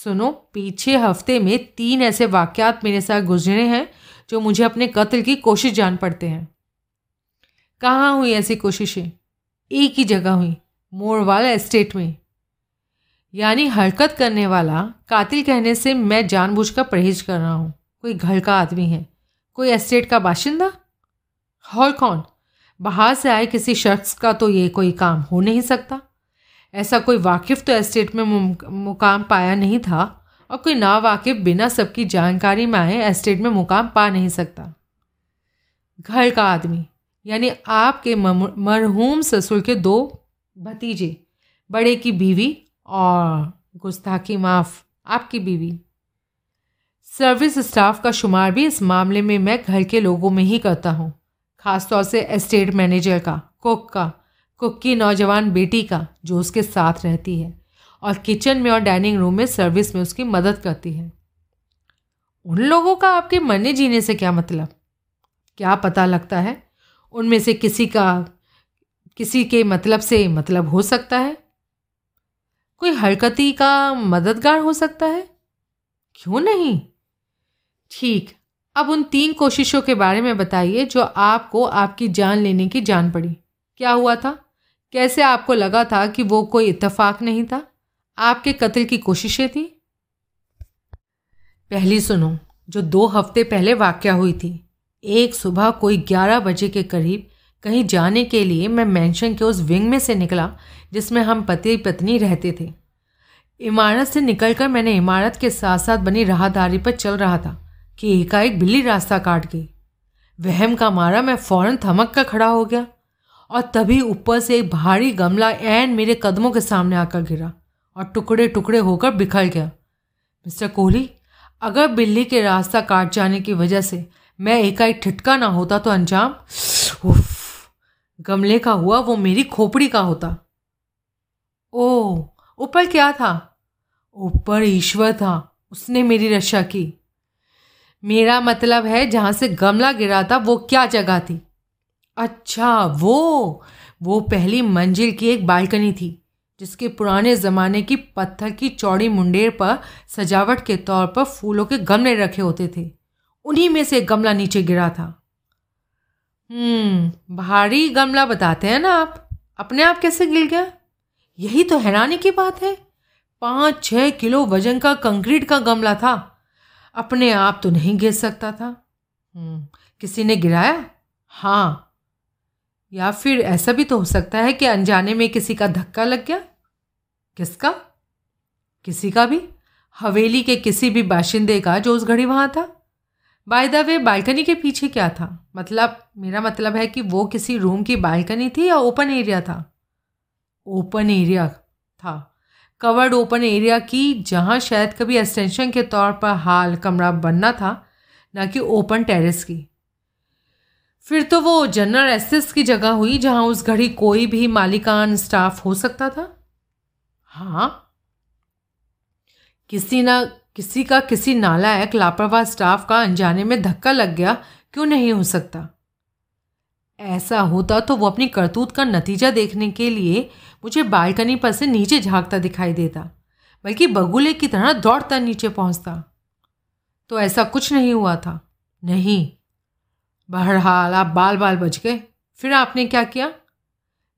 [SPEAKER 1] सुनो, पीछे हफ़्ते में तीन ऐसे वाक्यात मेरे साथ गुजरे हैं, जो मुझे अपने कत्ल की कोशिश जान पड़ते हैं। कहाँ हुई ऐसी कोशिशें? एक ही जगह हुई, मोरवाला एस्टेट में। यानी हरकत करने वाला कातिल कहने से मैं जानबूझकर परहेज कर रहा हूँ। कोई घर का आदमी है। कोई एस्टेट का बाशिंदा? और कौन? बाहर से आए किसी शख्स का तो ये कोई काम हो नहीं सकता। ऐसा कोई वाकिफ तो एस्टेट में मुकाम पाया नहीं था और कोई ना वाकिफ बिना सबकी जानकारी में आए एस्टेट में मुकाम पा नहीं सकता। घर का आदमी, यानी आपके मरहूम ससुर के दो भतीजे, बड़े की बीवी और गुस्ताखी माफ़ आपकी बीवी। सर्विस स्टाफ का शुमार भी इस मामले में मैं घर के लोगों में ही करता हूँ, ख़ासतौर से एस्टेट मैनेजर का कुक का। कुक की नौजवान बेटी का, जो उसके साथ रहती है, और किचन में और डाइनिंग रूम में सर्विस में उसकी मदद करती है। उन लोगों का आपके मरने जीने से क्या मतलब? क्या पता लगता है? उनमें से किसी का, किसी के मतलब से मतलब हो सकता है? कोई हरकती का मददगार हो सकता है? क्यों नहीं? ठीक, अब उन तीन कोशिशों के बारे में बताइए जो आपको आपकी जान लेने की जान पड़ी। क्या हुआ था? कैसे आपको लगा था कि वो कोई इत्तेफाक नहीं था? आपके कत्ल की कोशिशें थी? पहली सुनो, जो दो हफ़्ते पहले वाक्य हुई थी। एक सुबह कोई ग्यारह बजे के करीब कहीं जाने के लिए मैं मैंशन के उस विंग में से निकला, जिसमें हम पति पत्नी रहते थे। इमारत से निकलकर मैंने इमारत के साथ साथ बनी राहदारी पर चल रहा था कि एकाएक बिल्ली रास्ता काट गई। वहम का मारा मैं फ़ौरन थमक कर खड़ा हो गया। और तभी ऊपर से एक भारी गमला एन मेरे कदमों के सामने आकर गिरा और टुकड़े टुकड़े होकर बिखर गया। मिस्टर कोहली, अगर बिल्ली के रास्ता काट जाने की वजह से मैं एकाएक ठिटका ना होता तो अंजाम? उफ, गमले का हुआ वो मेरी खोपड़ी का होता। ओ, ऊपर क्या था? ऊपर ईश्वर था, उसने मेरी रक्षा की। मेरा मतलब है जहाँ से गमला गिरा था वो क्या जगह थी? अच्छा वो वो पहली मंजिल की एक बालकनी थी जिसके पुराने ज़माने की पत्थर की चौड़ी मुंडेर पर सजावट के तौर पर फूलों के गमले रखे होते थे। उन्हीं में से एक गमला नीचे गिरा था। हम्म भारी गमला बताते हैं ना आप। अपने आप कैसे गिर गया? यही तो हैरानी की बात है। पाँच छः किलो वज़न का कंक्रीट का गमला था। अपने आप तो नहीं गिर सकता था। हम्म, किसी ने गिराया? हाँ या फिर ऐसा भी तो हो सकता है कि अनजाने में किसी का धक्का लग गया? किसका? किसी का भी? हवेली के किसी भी बाशिंदे का जो उस घड़ी वहाँ था? बाय द वे बालकनी के पीछे क्या था? मतलब मेरा मतलब है कि वो किसी रूम की बालकनी थी या ओपन एरिया था? ओपन एरिया था। कवर्ड ओपन एरिया की जहाँ शायद कभी एक्सटेंशन के तौर पर हाल कमरा बनना था, ना कि ओपन टेरेस की। फिर तो वो जनरल एसेस की जगह हुई जहाँ उस घड़ी कोई भी मालिकान स्टाफ हो सकता था? हाँ। किसी ना, किसी का किसी नालायक, लापरवाह स्टाफ का अनजाने में धक्का लग गया, क्यों नहीं हो सकता? ऐसा होता तो वो अपनी करतूत का नतीजा देखने के लिए मुझे बालकनी पर से नीचे झांकता दिखाई देता, बल्कि बगुले की तरह दौड़ता नीचे पहुँचता। तो ऐसा कुछ नहीं हुआ था। नहीं। बहरहाल आप बाल बाल बच गए फिर आपने क्या किया?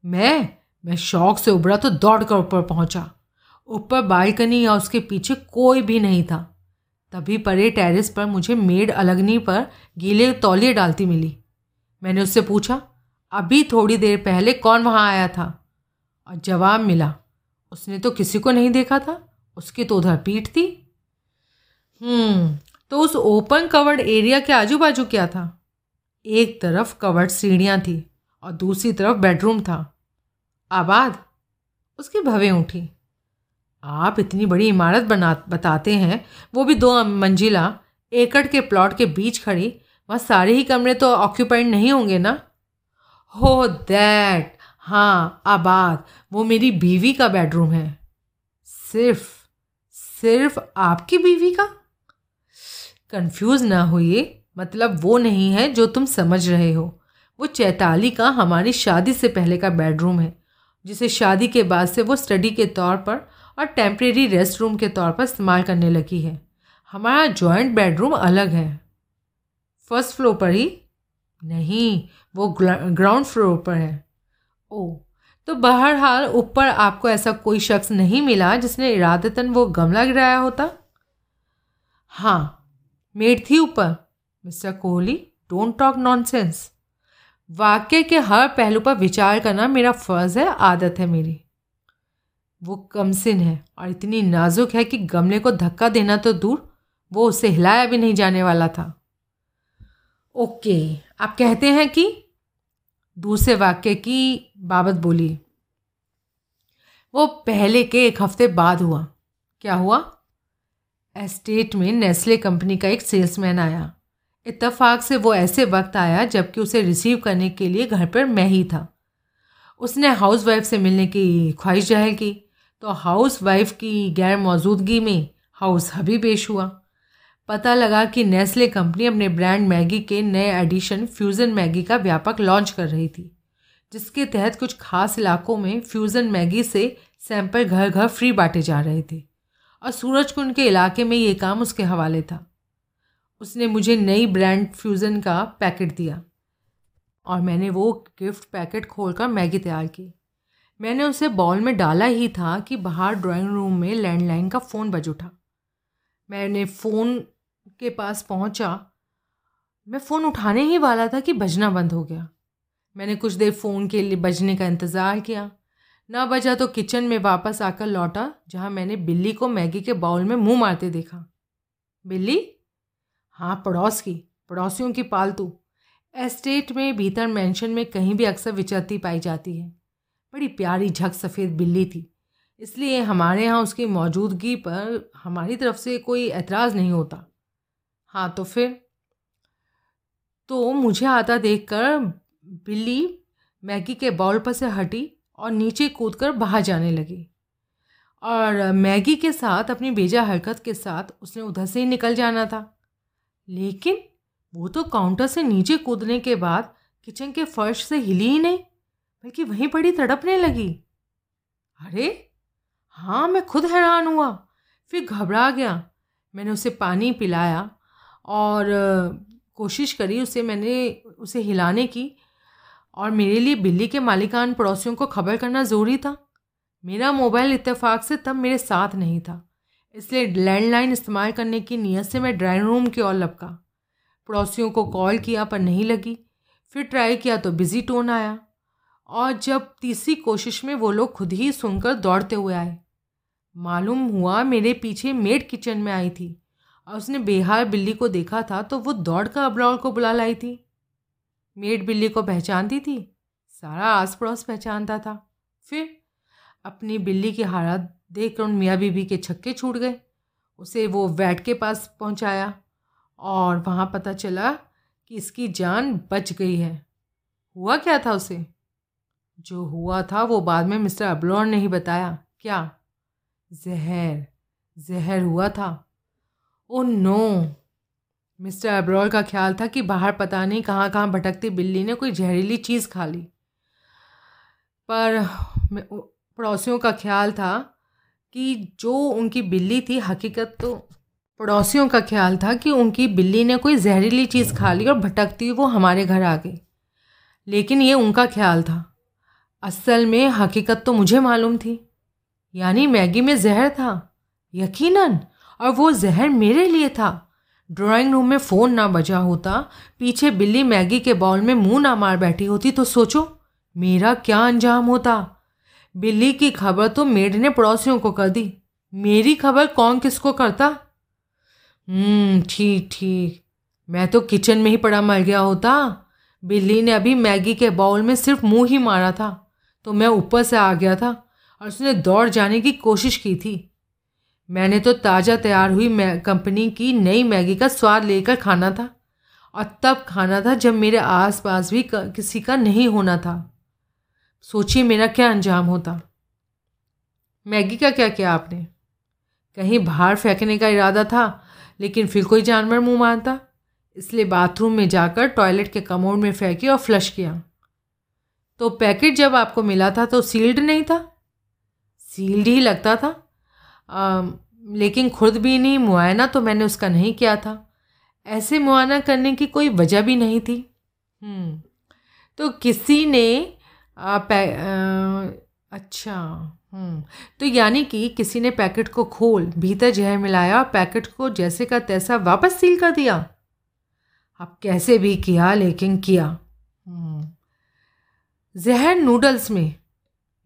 [SPEAKER 1] मैं मैं शौक से उभरा तो दौड़ कर ऊपर पहुँचा। ऊपर बालकनी या उसके पीछे कोई भी नहीं था। तभी परे टेरेस पर मुझे मेड अलगनी पर गीले तौलिए डालती मिली। मैंने उससे पूछा, अभी थोड़ी देर पहले कौन वहाँ आया था? और जवाब मिला, उसने तो किसी को नहीं देखा था। उसकी तो उधर पीठ थी। हम्म तो उस ओपन कवर्ड एरिया के आजू बाजू क्या था? एक तरफ़ कवर्ड सीढ़ियाँ थी और दूसरी तरफ़ बेडरूम था। आबाद, उसकी भवें उठी। आप इतनी बड़ी इमारत बना, बताते हैं, वो भी दो मंजिला, एकड़ के प्लॉट के बीच खड़ी, वहाँ सारे ही कमरे तो ऑक्यूपाइड नहीं होंगे ना? हो, दैट हाँ आबाद, वो मेरी बीवी का बेडरूम है। सिर्फ़ सिर्फ़ आपकी बीवी का? कंफ्यूज ना होइए मतलब वो नहीं है जो तुम समझ रहे हो। वो चैताली का हमारी शादी से पहले का बेडरूम है, जिसे शादी के बाद से वो स्टडी के तौर पर और टेम्प्रेरी रेस्ट रूम के तौर पर इस्तेमाल करने लगी है। हमारा जॉइंट बेडरूम अलग है। फ़र्स्ट फ्लोर पर ही? नहीं, वो ग्राउंड फ्लोर पर है। ओ तो बहरहाल ऊपर आपको ऐसा कोई शख्स नहीं मिला जिसने इरादतन वो गमला गिराया होता? हाँ मेड थी ऊपर। Mister Kohli don't talk nonsense वाक्य के हर पहलू पर विचार करना मेरा फ़र्ज़ है, आदत है मेरी। वो कमसिन है और इतनी नाजुक है कि गमले को धक्का देना तो दूर, वो उसे हिलाया भी नहीं जाने वाला था। ओके, आप कहते हैं कि दूसरे वाक्य की बाबत बोली वो पहले के एक हफ़्ते बाद हुआ। क्या हुआ? एस्टेट में नेस्ले कंपनी का एक सेल्समैन आया। इत्तेफाक से वो ऐसे वक्त आया जबकि उसे रिसीव करने के लिए घर पर मैं ही था। उसने हाउस वाइफ से मिलने की ख्वाहिश ज़ाहिर की। तो हाउस वाइफ की गैर मौजूदगी में हाउस हबी पेश हुआ। पता लगा कि नेस्ले कंपनी अपने ब्रांड मैगी के नए एडिशन फ्यूज़न मैगी का व्यापक लॉन्च कर रही थी, जिसके तहत कुछ खास इलाकों में फ्यूज़न मैगी से सैंपल घर घर फ्री बांटे जा रहे थे। और सूरजकुंड के इलाके में ये काम उसके हवाले था। उसने मुझे नई ब्रांड फ्यूज़न का पैकेट दिया और मैंने वो गिफ्ट पैकेट खोलकर मैगी तैयार की। मैंने उसे बॉल में डाला ही था कि बाहर ड्राइंग रूम में लैंडलाइन का फ़ोन बज उठा। मैंने फ़ोन के पास पहुँचा। मैं फ़ोन उठाने ही वाला था कि बजना बंद हो गया। मैंने कुछ देर फ़ोन के लिए बजने का इंतज़ार किया। ना बजा तो किचन में वापस आकर लौटा, जहाँ मैंने बिल्ली को मैगी के बाउल में मुँह मारते देखा। बिल्ली? हाँ पड़ोस की, पड़ोसियों की पालतू। एस्टेट में, भीतर मेंशन में कहीं भी अक्सर विचरती पाई जाती है। बड़ी प्यारी झक सफ़ेद बिल्ली थी। इसलिए हमारे यहाँ उसकी मौजूदगी पर हमारी तरफ़ से कोई एतराज़ नहीं होता। हाँ तो फिर? तो मुझे आता देखकर बिल्ली मैगी के बाउल पर से हटी और नीचे कूदकर बाहर जाने लगी। और मैगी के साथ, अपनी बेजा हरकत के साथ उसने उधर से ही निकल जाना था। लेकिन वो तो काउंटर से नीचे कूदने के बाद किचन के फर्श से हिली ही नहीं, बल्कि वहीं पड़ी तड़पने लगी। अरे हाँ मैं खुद हैरान हुआ। फिर घबरा गया। मैंने उसे पानी पिलाया और कोशिश करी उसे, मैंने उसे हिलाने की। और मेरे लिए बिल्ली के मालिकान पड़ोसियों को खबर करना ज़रूरी था। मेरा मोबाइल इत्तेफाक से तब मेरे साथ नहीं था। इसलिए लैंडलाइन इस्तेमाल करने की नीयत से मैं ड्राइंग रूम की ओर लपका। पड़ोसियों को कॉल किया, पर नहीं लगी। फिर ट्राई किया तो बिज़ी टोन आया। और जब तीसरी कोशिश में वो लोग खुद ही सुनकर दौड़ते हुए आए। मालूम हुआ मेरे पीछे मेड किचन में आई थी। और उसने बेहार बिल्ली को देखा था तो वो दौड़ कर अबरौल को बुला लाई थी। मेड बिल्ली को पहचानती थी। सारा आस पड़ोस पहचानता था। फिर अपनी बिल्ली की हालत देख कर उन मियाँ बीबी के छक्के छूट गए। उसे वो वैट के पास पहुँचाया और वहाँ पता चला कि इसकी जान बच गई है। हुआ क्या था उसे? जो हुआ था वो बाद में मिस्टर अबलौर ने ही बताया। क्या? जहर। जहर हुआ था। Oh no. मिस्टर अब्रोल का ख्याल था कि बाहर पता नहीं कहाँ कहाँ भटकती बिल्ली ने कोई जहरीली चीज़ खा ली। पर पड़ोसियों का ख्याल था कि जो उनकी बिल्ली थी, हकीकत तो पड़ोसियों का ख्याल था कि उनकी बिल्ली ने कोई जहरीली चीज़ खा ली और भटकती हुई वो हमारे घर आ गई। लेकिन ये उनका ख्याल था। असल में हकीकत तो मुझे मालूम थी। यानी मैगी में जहर था, यकीनन, और वो जहर मेरे लिए था। ड्राइंग रूम में फ़ोन ना बजा होता, पीछे बिल्ली मैगी के बॉल में मुँह ना मार बैठी होती तो सोचो, मेरा क्या अंजाम होता? बिल्ली की खबर तो मेड ने पड़ोसियों को कर दी। मेरी खबर कौन किसको करता? हम्म, ठीक ठीक। मैं तो किचन में ही पड़ा मर गया होता। बिल्ली ने अभी मैगी के बाउल में सिर्फ़ मुँह ही मारा था तो मैं ऊपर से आ गया था और उसने दौड़ जाने की कोशिश की थी। मैंने तो ताज़ा तैयार हुई कंपनी की नई मैगी का स्वाद लेकर खाना था और तब खाना था जब मेरे आसपास भी किसी का नहीं होना था। सोचिए मेरा क्या अंजाम होता। मैगी का क्या किया आपने? कहीं बाहर फेंकने का इरादा था लेकिन फिर कोई जानवर मुँह मारता। इसलिए बाथरूम में जाकर टॉयलेट के कमोड में फेंकी और फ्लश किया। तो पैकेट जब आपको मिला था तो सील्ड नहीं था? सील्ड ही लगता था। आ, लेकिन खुद भी नहीं मुआयना तो मैंने उसका नहीं किया था। ऐसे मुआयना करने की कोई वजह भी नहीं थी। हम्म, तो किसी ने अच्छा हम्म, तो यानी कि किसी ने पैकेट को खोल भीतर जहर मिलाया और पैकेट को जैसे का तैसा वापस सील कर दिया। अब कैसे भी किया लेकिन किया। हम्म, जहर नूडल्स में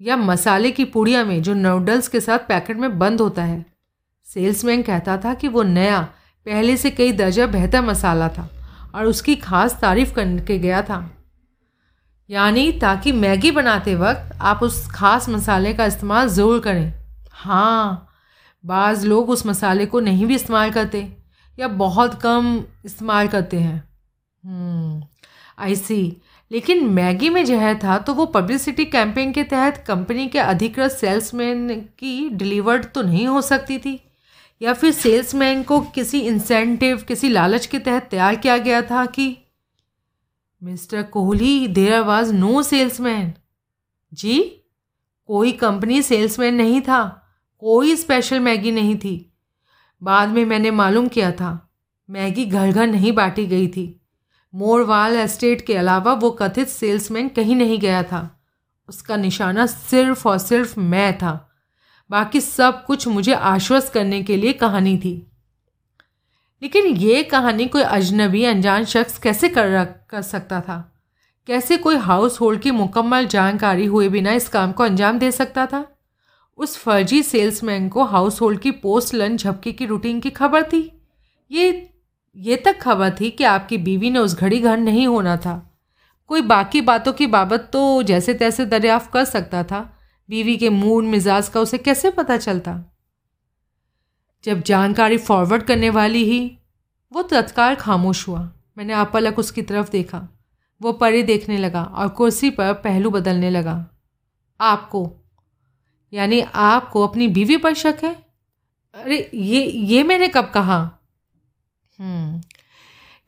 [SPEAKER 1] या मसाले की पुड़िया में जो नूडल्स के साथ पैकेट में बंद होता है। सेल्समैन कहता था कि वो नया पहले से कई दर्जा बेहतर मसाला था और उसकी खास तारीफ़ करके गया था। यानी ताकि मैगी बनाते वक्त आप उस खास मसाले का इस्तेमाल ज़रूर करें। हाँ बाज़ लोग उस मसाले को नहीं भी इस्तेमाल करते या बहुत कम इस्तेमाल करते हैं। आई हम्म, सी लेकिन मैगी में जहर था तो वो पब्लिसिटी कैंपेन के तहत कंपनी के अधिकृत सेल्समैन की डिलीवर्ड तो नहीं हो सकती थी या फिर सेल्समैन को किसी इंसेंटिव किसी लालच के तहत तैयार किया गया था कि mister Kohli there was no salesman जी, कोई कंपनी सेल्समैन नहीं था, कोई स्पेशल मैगी नहीं थी। बाद में मैंने मालूम किया था, मैगी घर घर नहीं बांटी गई थी। मोरवाल एस्टेट के अलावा वो कथित सेल्समैन कहीं नहीं गया था। उसका निशाना सिर्फ़ और सिर्फ़ मैं था। बाकी सब कुछ मुझे आश्वस्त करने के लिए कहानी थी। लेकिन ये कहानी कोई अजनबी अनजान शख्स कैसे कर कर सकता था? कैसे कोई हाउस होल्ड की मुकम्मल जानकारी हुए बिना इस काम को अंजाम दे सकता था? उस फर्जी सेल्समैन को हाउस होल्ड की पोस्ट लंच झपकी की रूटीन की खबर थी? ये ये तक खबर थी कि आपकी बीवी ने उस घड़ी घर नहीं होना था। कोई बाकी बातों की बाबत तो जैसे तैसे दरियाफ्त कर सकता था। बीवी के मूड मिजाज का उसे कैसे पता चलता? जब जानकारी फॉरवर्ड करने वाली ही वो तत्काल खामोश हुआ। मैंने आपलक उसकी तरफ़ देखा। वो परे देखने लगा और कुर्सी पर पहलू बदलने लगा। आपको यानी आपको अपनी बीवी पर शक है? अरे ये ये मैंने कब कहा? हम्म,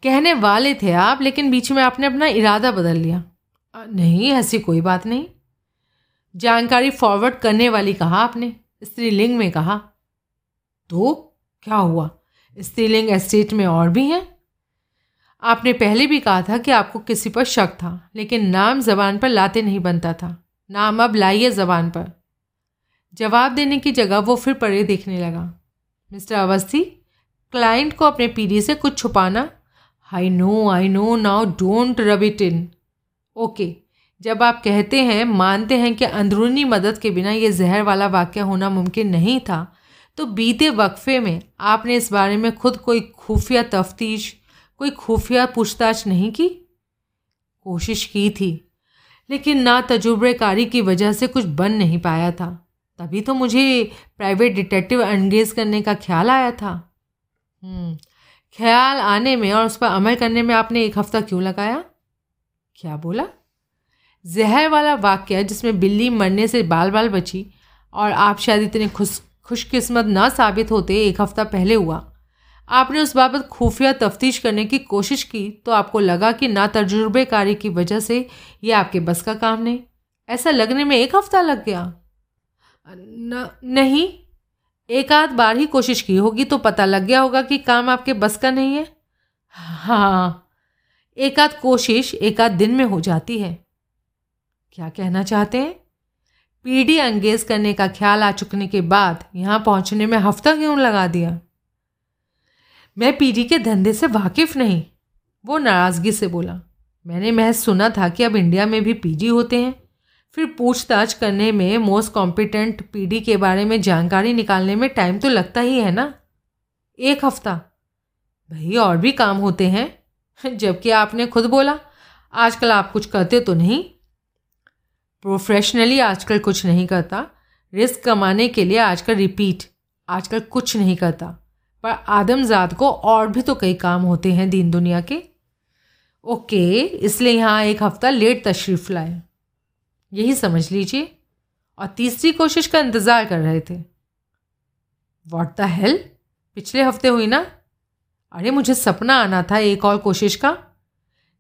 [SPEAKER 1] कहने वाले थे आप लेकिन बीच में आपने अपना इरादा बदल लिया। नहीं ऐसी कोई बात नहीं। जानकारी फॉरवर्ड करने वाली कहा आपने स्त्रीलिंग में कहा। तो क्या हुआ? स्त्रीलिंग एस्टेट में और भी हैं? आपने पहले भी कहा था कि आपको किसी पर शक था, लेकिन नाम ज़बान पर लाते नहीं बनता था। नाम अब लाइए ज़बान पर। जवाब देने की जगह वो फिर परे देखने लगा। मिस्टर अवस्थी, क्लाइंट को अपने पीढ़ी से कुछ छुपाना? I know I know now don't rub it in okay जब आप कहते हैं, मानते हैं कि अंदरूनी मदद के बिना ये जहर वाला वाक्य होना मुमकिन नहीं था तो बीते वक्फे में आपने इस बारे में खुद कोई खुफिया तफ्तीश कोई खुफिया पूछताछ नहीं की? कोशिश की थी लेकिन ना तजुर्बेकारी की वजह से कुछ बन नहीं पाया था। तभी तो मुझे प्राइवेट डिटेक्टिव एंगेज करने का ख्याल आया था। हम्म, ख्याल आने में और उस पर अमल करने में आपने एक हफ़्ता क्यों लगाया? क्या बोला? जहर वाला वाक्य जिसमें बिल्ली मरने से बाल बाल बची और आप शायद इतने खुश खुशकिस्मत ना साबित होते एक हफ़्ता पहले हुआ। आपने उस बाबत खुफिया तफ्तीश करने की कोशिश की तो आपको लगा कि ना तजुर्बेकारी की वजह से ये आपके बस का काम नहीं। ऐसा लगने में एक हफ़्ता लग गया। न, नहीं। एक आध बार ही कोशिश की होगी तो पता लग गया होगा कि काम आपके बस का नहीं है। हाँ। एक आध कोशिश एक आध दिन में हो जाती है। क्या कहना चाहते हैं? पीढ़ी अंगेज करने का ख्याल आ चुकने के बाद यहाँ पहुँचने में हफ़्ता क्यों लगा दिया? मैं पीढ़ी के धंधे से वाकिफ़ नहीं, वो नाराज़गी से बोला। मैंने महज सुना था कि अब इंडिया में भी पीजी होते हैं। फिर पूछताछ करने में मोस्ट कॉम्पिटेंट पीडी के बारे में जानकारी निकालने में टाइम तो लगता ही है ना? एक हफ़्ता। भाई, और भी काम होते हैं? जबकि आपने खुद बोला, आजकल आप कुछ करते तो नहीं? प्रोफेशनली आजकल कुछ नहीं करता। रिस्क कमाने के लिए आजकल रिपीट आजकल कुछ नहीं करता। पर आदमजाद को और भी तो कई काम होते हैं दीन दुनिया के। ओके, इसलिए यहाँ एक हफ़्ता लेट तशरीफ़ लाए। यही समझ लीजिए। और तीसरी कोशिश का इंतज़ार कर रहे थे। वॉट द हेल पिछले हफ़्ते हुई ना? अरे, मुझे सपना आना था एक और कोशिश का।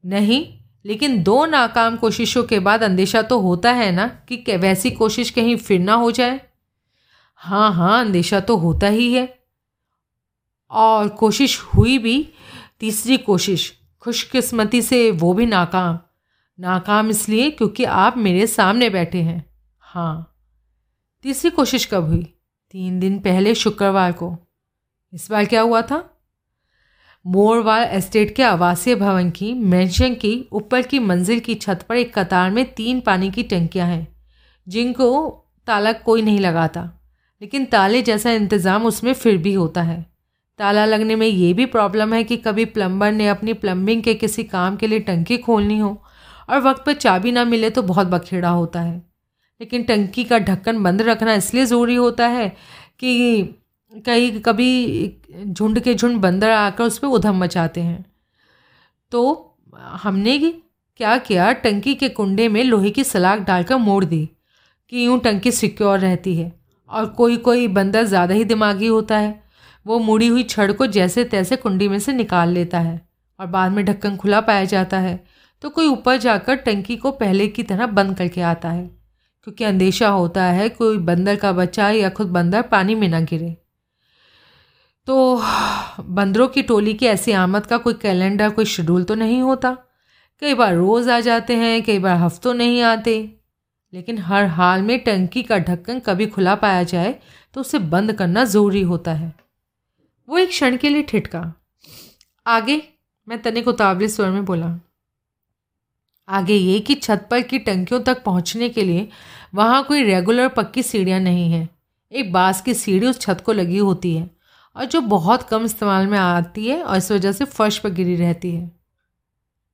[SPEAKER 1] नहीं लेकिन दो नाकाम कोशिशों के बाद अंदेशा तो होता है ना कि वैसी कोशिश कहीं फिर ना हो जाए। हाँ हाँ अंदेशा तो होता ही है। और कोशिश हुई भी, तीसरी कोशिश, खुशकिस्मती से वो भी नाकाम। नाकाम इसलिए क्योंकि आप मेरे सामने बैठे हैं। हाँ। तीसरी कोशिश कब हुई? तीन दिन पहले शुक्रवार को। इस बार क्या हुआ था? मोरवाल एस्टेट के आवासीय भवन की मेंशन की, ऊपर की मंजिल की छत पर एक कतार में तीन पानी की टंकियाँ हैं, जिनको ताला कोई नहीं लगाता। लेकिन ताले जैसा इंतज़ाम उसमें फिर भी होता है। ताला लगने में ये भी प्रॉब्लम है कि कभी प्लम्बर ने अपनी प्लम्बिंग के किसी काम के लिए टंकी खोलनी हो और वक्त पर चाबी ना मिले तो बहुत बखेड़ा होता है। लेकिन टंकी का ढक्कन बंद रखना इसलिए ज़रूरी होता है कि कहीं कभी झुंड के झुंड बंदर आकर उस पर उधम मचाते हैं। तो हमने क्या किया, टंकी के कुंडे में लोहे की सलाख डालकर मोड़ दी कि यूँ टंकी सिक्योर रहती है और कोई कोई बंदर ज़्यादा ही दिमागी होता है। वो मुड़ी हुई छड़ को जैसे तैसे कुंडी में से निकाल लेता है और बाद में ढक्कन खुला पाया जाता है। तो कोई ऊपर जाकर टंकी को पहले की तरह बंद करके आता है, क्योंकि अंदेशा होता है कोई बंदर का बच्चा या खुद बंदर पानी में ना गिरे। तो बंदरों की टोली की ऐसी आमद का कोई कैलेंडर, कोई शेड्यूल तो नहीं होता। कई बार रोज़ आ जाते हैं, कई बार हफ्तों नहीं आते। लेकिन हर हाल में टंकी का ढक्कन कभी खुला पाया जाए तो उसे बंद करना ज़रूरी होता है। वो एक क्षण के लिए ठिठका। आगे, मैं तनिक उतावली स्वर में बोला। आगे ये कि छत पर की टंकियों तक पहुँचने के लिए वहाँ कोई रेगुलर पक्की सीढ़ियाँ नहीं हैं। एक बाँस की सीढ़ी उस छत को लगी होती है। और जो बहुत कम इस्तेमाल में आती है और इस वजह से फर्श पर गिरी रहती है।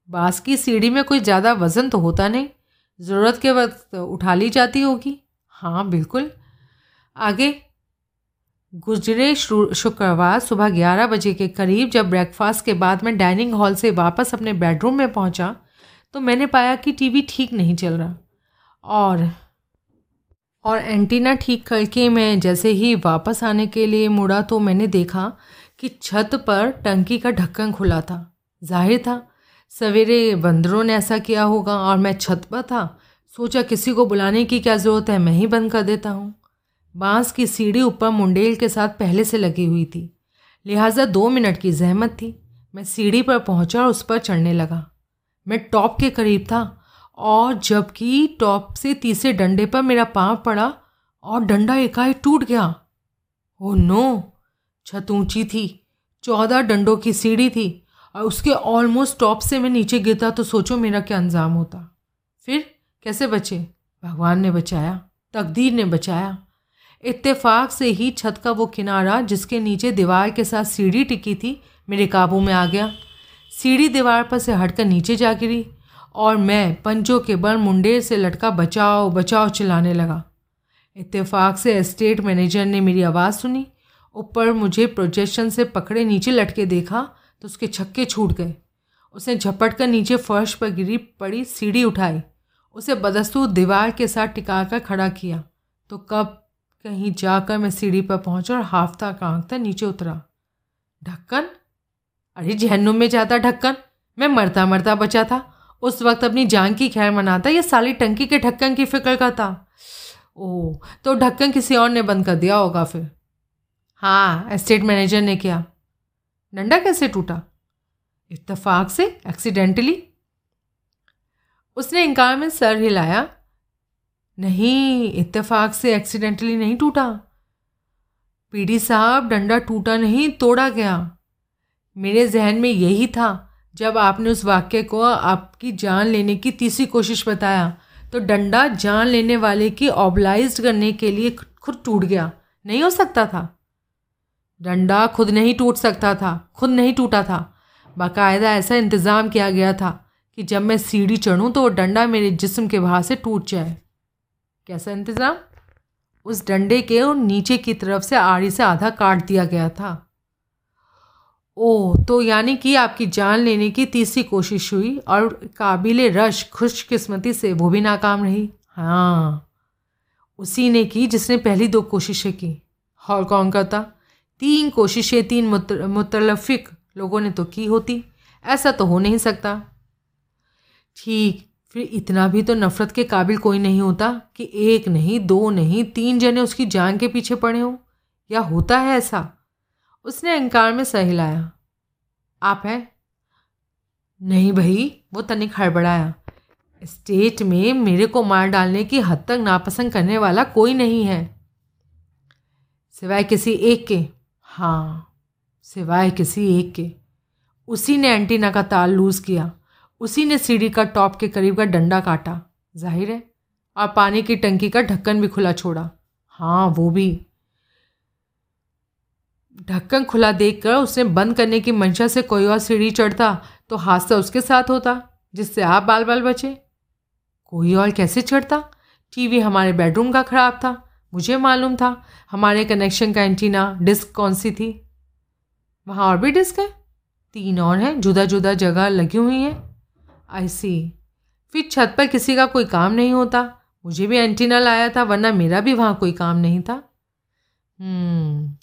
[SPEAKER 1] बाँस की सीढ़ी में कोई ज़्यादा वज़न तो होता नहीं। ज़रूरत के वक्त उठा ली जाती होगी। हाँ बिल्कुल। आगे, गुजरे शुक्रवार सुबह ग्यारह बजे के करीब जब ब्रेकफास्ट के बाद मैं डाइनिंग हॉल से वापस अपने बेडरूम में पहुँचा तो मैंने पाया कि टीवी ठीक नहीं चल रहा। और और एंटीना ठीक करके मैं जैसे ही वापस आने के लिए मुड़ा तो मैंने देखा कि छत पर टंकी का ढक्कन खुला था। ज़ाहिर था, सवेरे बंदरों ने ऐसा किया होगा और मैं छत पर था। सोचा किसी को बुलाने की क्या ज़रूरत है, मैं ही बंद कर देता हूँ। बाँस की सीढ़ी ऊपर मुंडेल के साथ पहले से लगी हुई थी। लिहाजा दो मिनट की जहमत थी। मैं सीढ़ी पर पहुँचा और उस पर चढ़ने लगा। मैं टॉप के करीब था। और जबकि टॉप से तीसरे डंडे पर मेरा पाँव पड़ा और डंडा एकाएक टूट गया। ओ नो, छत ऊँची थी, चौदह डंडों की सीढ़ी थी और उसके ऑलमोस्ट टॉप से मैं नीचे गिरता तो सोचो मेरा क्या अंजाम होता। फिर कैसे बचे? भगवान ने बचाया, तकदीर ने बचाया। इत्तेफाक से ही छत का वो किनारा जिसके नीचे दीवार के साथ सीढ़ी टिकी थी, मेरे काबू में आ गया। सीढ़ी दीवार पर से हटकर नीचे जा गिरी। और मैं पंजों के बल मुंडेर से लटका बचाओ बचाओ चिल्लाने लगा। इत्तेफाक से एस्टेट मैनेजर ने मेरी आवाज़ सुनी। ऊपर मुझे प्रोजेक्शन से पकड़े नीचे लटके देखा तो उसके छक्के छूट गए। उसने झपट कर नीचे फर्श पर गिरी पड़ी सीढ़ी उठाई। उसे बदस्तूर दीवार के साथ टिका कर खड़ा किया। तो कब, कहीं जाकर मैं सीढ़ी पर पहुँचा और हाफता कांकता नीचे उतरा। ढक्कन? अरे जहन्नुम में जाता ढक्कन। मैं मरता मरता बचा था। उस वक्त अपनी जान की खैर मनाता, ये साली टंकी के ढक्कन की फ़िक्र का था ओह तो ढक्कन किसी और ने बंद कर दिया होगा फिर? हाँ एस्टेट मैनेजर ने किया। डंडा कैसे टूटा? इत्तेफाक से एक्सीडेंटली उसने इनकार में सर हिलाया। नहीं, इत्तेफाक से एक्सीडेंटली नहीं टूटा। पीडी साहब, डंडा टूटा नहीं, तोड़ा गया। मेरे जहन में यही था। जब आपने उस वाक्य को आपकी जान लेने की तीसरी कोशिश बताया तो डंडा जान लेने वाले की ऑबलाइज करने के लिए खुद टूट गया। नहीं हो सकता था। डंडा खुद नहीं टूट सकता था, खुद नहीं टूटा था। बाकायदा ऐसा इंतज़ाम किया गया था कि जब मैं सीढ़ी चढ़ूँ तो वो डंडा मेरे जिस्म के बाहर से टूट जाए। कैसा इंतज़ाम? उस डंडे के और नीचे की तरफ़ से आड़ी से आधा काट दिया गया था। ओह तो यानी कि आपकी जान लेने की तीसरी कोशिश हुई और काबिल रश, खुशकिस्मती से वो भी नाकाम रही। हाँ उसी ने की जिसने पहली दो कोशिशें की। और कौन करता तीन कोशिशें, तीन मुतलफिक लोगों ने तो की होती। ऐसा तो हो नहीं सकता। ठीक, फिर इतना भी तो नफ़रत के काबिल कोई नहीं होता कि एक नहीं, दो नहीं, तीन जने उसकी जान के पीछे पड़े हों। या होता है ऐसा? उसने अहंकार में सह हिलाया आप हैं? नहीं भाई, वो तनिक हड़बड़ाया। स्टेट में मेरे को मार डालने की हद तक नापसंद करने वाला कोई नहीं है। सिवाय किसी एक के। हाँ सिवाय किसी एक के। उसी ने एंटीना का तार लूज़ किया। उसी ने सीढ़ी का टॉप के करीब का डंडा काटा। ज़ाहिर है, और पानी की टंकी का ढक्कन भी खुला छोड़ा। हाँ वो भी। ढक्कन खुला देखकर उसने बंद करने की मंशा से कोई और सीढ़ी चढ़ता तो हादसा उसके साथ होता, जिससे आप बाल बाल बचे। कोई और कैसे चढ़ता? टीवी हमारे बेडरूम का ख़राब था, मुझे मालूम था, हमारे कनेक्शन का एंटीना डिस्क कौन सी थी। वहाँ और भी डिस्क है? तीन और हैं जुदा जुदा जगह लगी हुई हैं। आई सी फिर छत पर किसी का कोई काम नहीं होता, मुझे भी एंटीना लाया था, वरना मेरा भी वहाँ कोई काम नहीं था। हम्म।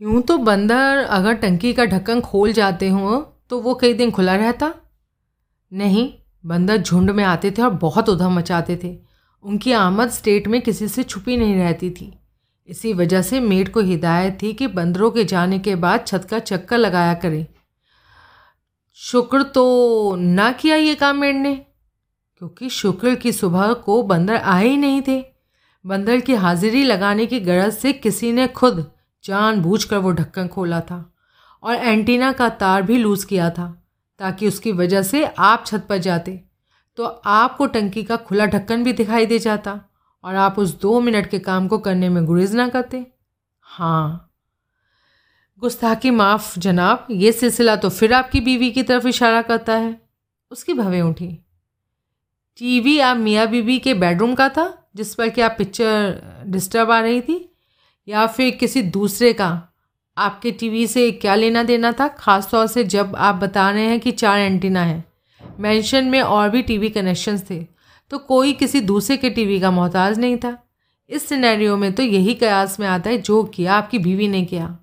[SPEAKER 1] यूँ तो बंदर अगर टंकी का ढक्कन खोल जाते हों तो वो कई दिन खुला रहता? नहीं, बंदर झुंड में आते थे और बहुत उधम मचाते थे। उनकी आमद स्टेट में किसी से छुपी नहीं रहती थी। इसी वजह से मेड को हिदायत थी कि बंदरों के जाने के बाद छत का चक्कर लगाया करें। शुक्र तो ना किया ये काम मेड ने, क्योंकि शुक्र की सुबह को बंदर आए ही नहीं थे। बंदर की हाजिरी लगाने की गरज से किसी ने खुद जानबूझकर वो ढक्कन खोला था और एंटीना का तार भी लूज़ किया था ताकि उसकी वजह से आप छत पर जाते तो आपको टंकी का खुला ढक्कन भी दिखाई दे जाता और आप उस दो मिनट के काम को करने में गुरेज ना करते। हाँ। गुस्ताखी माफ़, जनाब। ये सिलसिला तो फिर आपकी बीवी की तरफ़ इशारा करता है। उसकी भवें उठी। टीवी आप मियाँ बीबी के बेडरूम का था, जिस पर कि आप पिक्चर डिस्टर्ब आ रही थी? या फिर किसी दूसरे का? आपके टीवी से क्या लेना देना था? ख़ास तौर से जब आप बता रहे हैं कि चार एंटीना है। मेंशन में और भी टीवी कनेक्शंस थे। तो कोई किसी दूसरे के टीवी का मोहताज नहीं था। इस सिनेरियो में तो यही कयास में आता है, जो किया आपकी बीवी ने किया।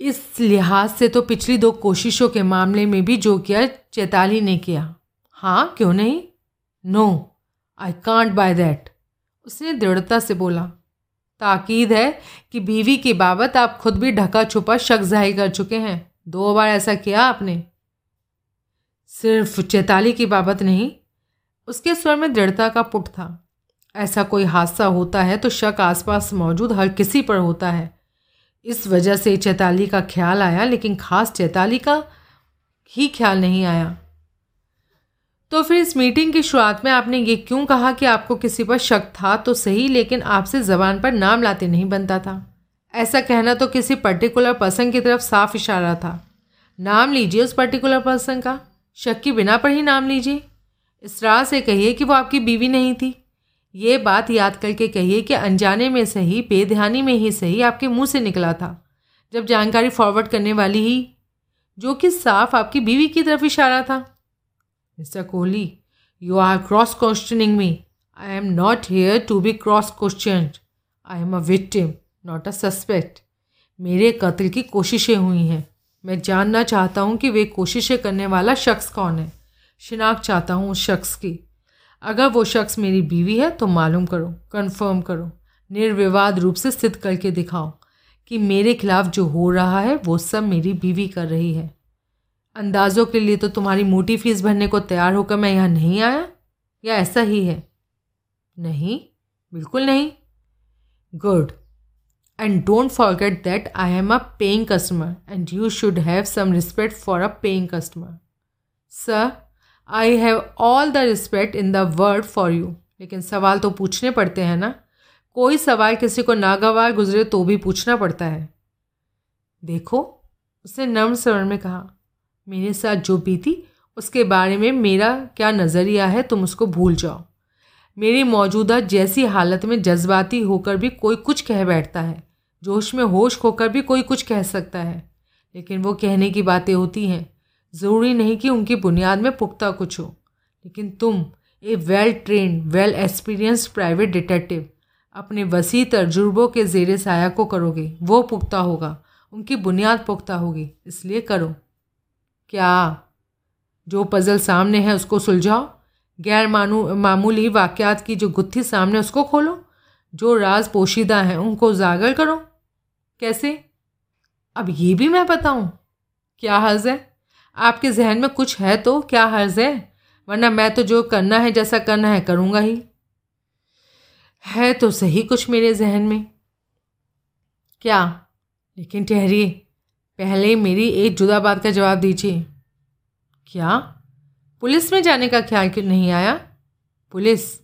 [SPEAKER 1] इस लिहाज से तो पिछली दो कोशिशों के मामले में भी जो किया, चैताली ने किया। हाँ क्यों नहीं? No I can't buy that उसने दृढ़ता से बोला। ताकीद है कि बीवी की बाबत आप खुद भी ढका छुपा शक ज़ाहिर कर चुके हैं। दो बार ऐसा किया आपने? सिर्फ़ चैताली की बाबत नहीं, उसके स्वर में दृढ़ता का पुट था। ऐसा कोई हादसा होता है तो शक आसपास मौजूद हर किसी पर होता है। इस वजह से चैताली का ख्याल आया, लेकिन खास चैताली का ही ख्याल नहीं आया। तो फिर इस मीटिंग की शुरुआत में आपने ये क्यों कहा कि आपको किसी पर शक था? तो सही, लेकिन आपसे ज़बान पर नाम लाते नहीं बनता था। ऐसा कहना तो किसी पर्टिकुलर पर्सन की तरफ़ साफ़ इशारा था। नाम लीजिए उस पर्टिकुलर पर्सन का। शक की बिना पर ही नाम लीजिए। इस राह से कहिए कि वो आपकी बीवी नहीं थी। ये बात याद करके कहिए कि अनजाने में सही बेध्यानी में ही सही आपके मुँह से निकला था। जब जानकारी फॉरवर्ड करने वाली ही, जो कि साफ़ आपकी बीवी की तरफ़ इशारा था। Mister Kohli you are cross questioning me I am not here to be cross question I am a victim not a suspect मेरे कत्ल की कोशिशें हुई हैं। मैं जानना चाहता हूँ कि वे कोशिशें करने वाला शख्स कौन है। शिनाख्त चाहता हूँ उस शख्स की। अगर वो शख्स मेरी बीवी है तो मालूम करो कंफर्म करो, निर्विवाद रूप से सिद्ध करके दिखाओ कि मेरे खिलाफ जो हो रहा है, वो सब मेरी बीवी कर रही है। अंदाज़ों के लिए तो तुम्हारी मोटी फ़ीस भरने को तैयार होकर मैं यहाँ नहीं आया? या ऐसा ही है? नहीं, बिल्कुल नहीं। Good and don't forget that I am a paying customer and you should have some respect for a paying customer sir I have all the respect in the world for you लेकिन सवाल तो पूछने पड़ते हैं ना। कोई सवाल किसी को नागवार गुजरे तो भी पूछना पड़ता है। देखो, उसने नर्म स्वर में कहा मेरे साथ जो बीती, उसके बारे में मेरा क्या नज़रिया है, तुम उसको भूल जाओ। मेरी मौजूदा जैसी हालत में जज्बाती होकर भी कोई कुछ कह बैठता है। जोश में होश खोकर भी कोई कुछ कह सकता है। लेकिन वो कहने की बातें होती हैं। ज़रूरी नहीं कि उनकी बुनियाद में पुख्ता कुछ हो। लेकिन तुम, a well trained well experienced private detective अपने वसी तजुर्बों के जेर साया को करोगे। वो पुख्ता होगा। उनकी बुनियाद पुख्ता होगी। इसलिए करो। क्या? जो पज़ल सामने है, उसको सुलझाओ। गैर मानू, मामूली वाक़ात की जो गुत्थी सामने, उसको खोलो। जो राज पोशीदा हैं, उनको उजागर करो। कैसे? अब ये भी मैं बताऊँ। क्या हर्ज है? आपके जहन में कुछ है तो क्या हर्ज है? वरना मैं तो जो करना है, जैसा करना है, करूँगा ही। है तो सही कुछ मेरे जहन में। क्या? लेकिन ठहरिए। पहले मेरी एक जुदा बात का जवाब दीजिए। क्या? पुलिस में जाने का ख्याल क्यों नहीं आया? पुलिस?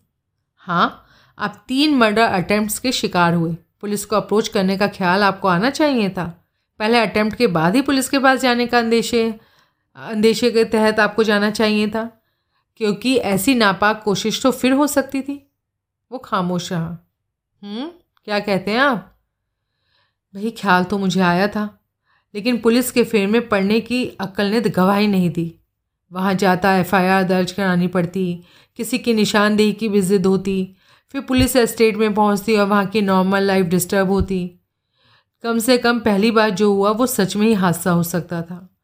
[SPEAKER 1] हाँ आप तीन मर्डर अटैम्प्ट्स के शिकार हुए। पुलिस को अप्रोच करने का ख्याल आपको आना चाहिए था। पहले अटैम्प्ट के बाद ही पुलिस के पास जाने का अंदेशे अंदेशे के तहत आपको जाना चाहिए था। क्योंकि ऐसी नापाक कोशिश तो फिर हो सकती थी। वो खामोश रहा। हम्म, क्या कहते हैं आप? भाई ख्याल तो मुझे आया था। लेकिन पुलिस के फेर में पड़ने की अक्ल ने गवाही नहीं दी। वहाँ जाता एफ़ आई आर दर्ज करानी पड़ती, किसी की निशानदेही की भी जिद होती, फिर पुलिस एस्टेट में पहुँचती और वहाँ की नॉर्मल लाइफ डिस्टर्ब होती। कम से कम पहली बार जो हुआ, वो सच में ही हादसा हो सकता था।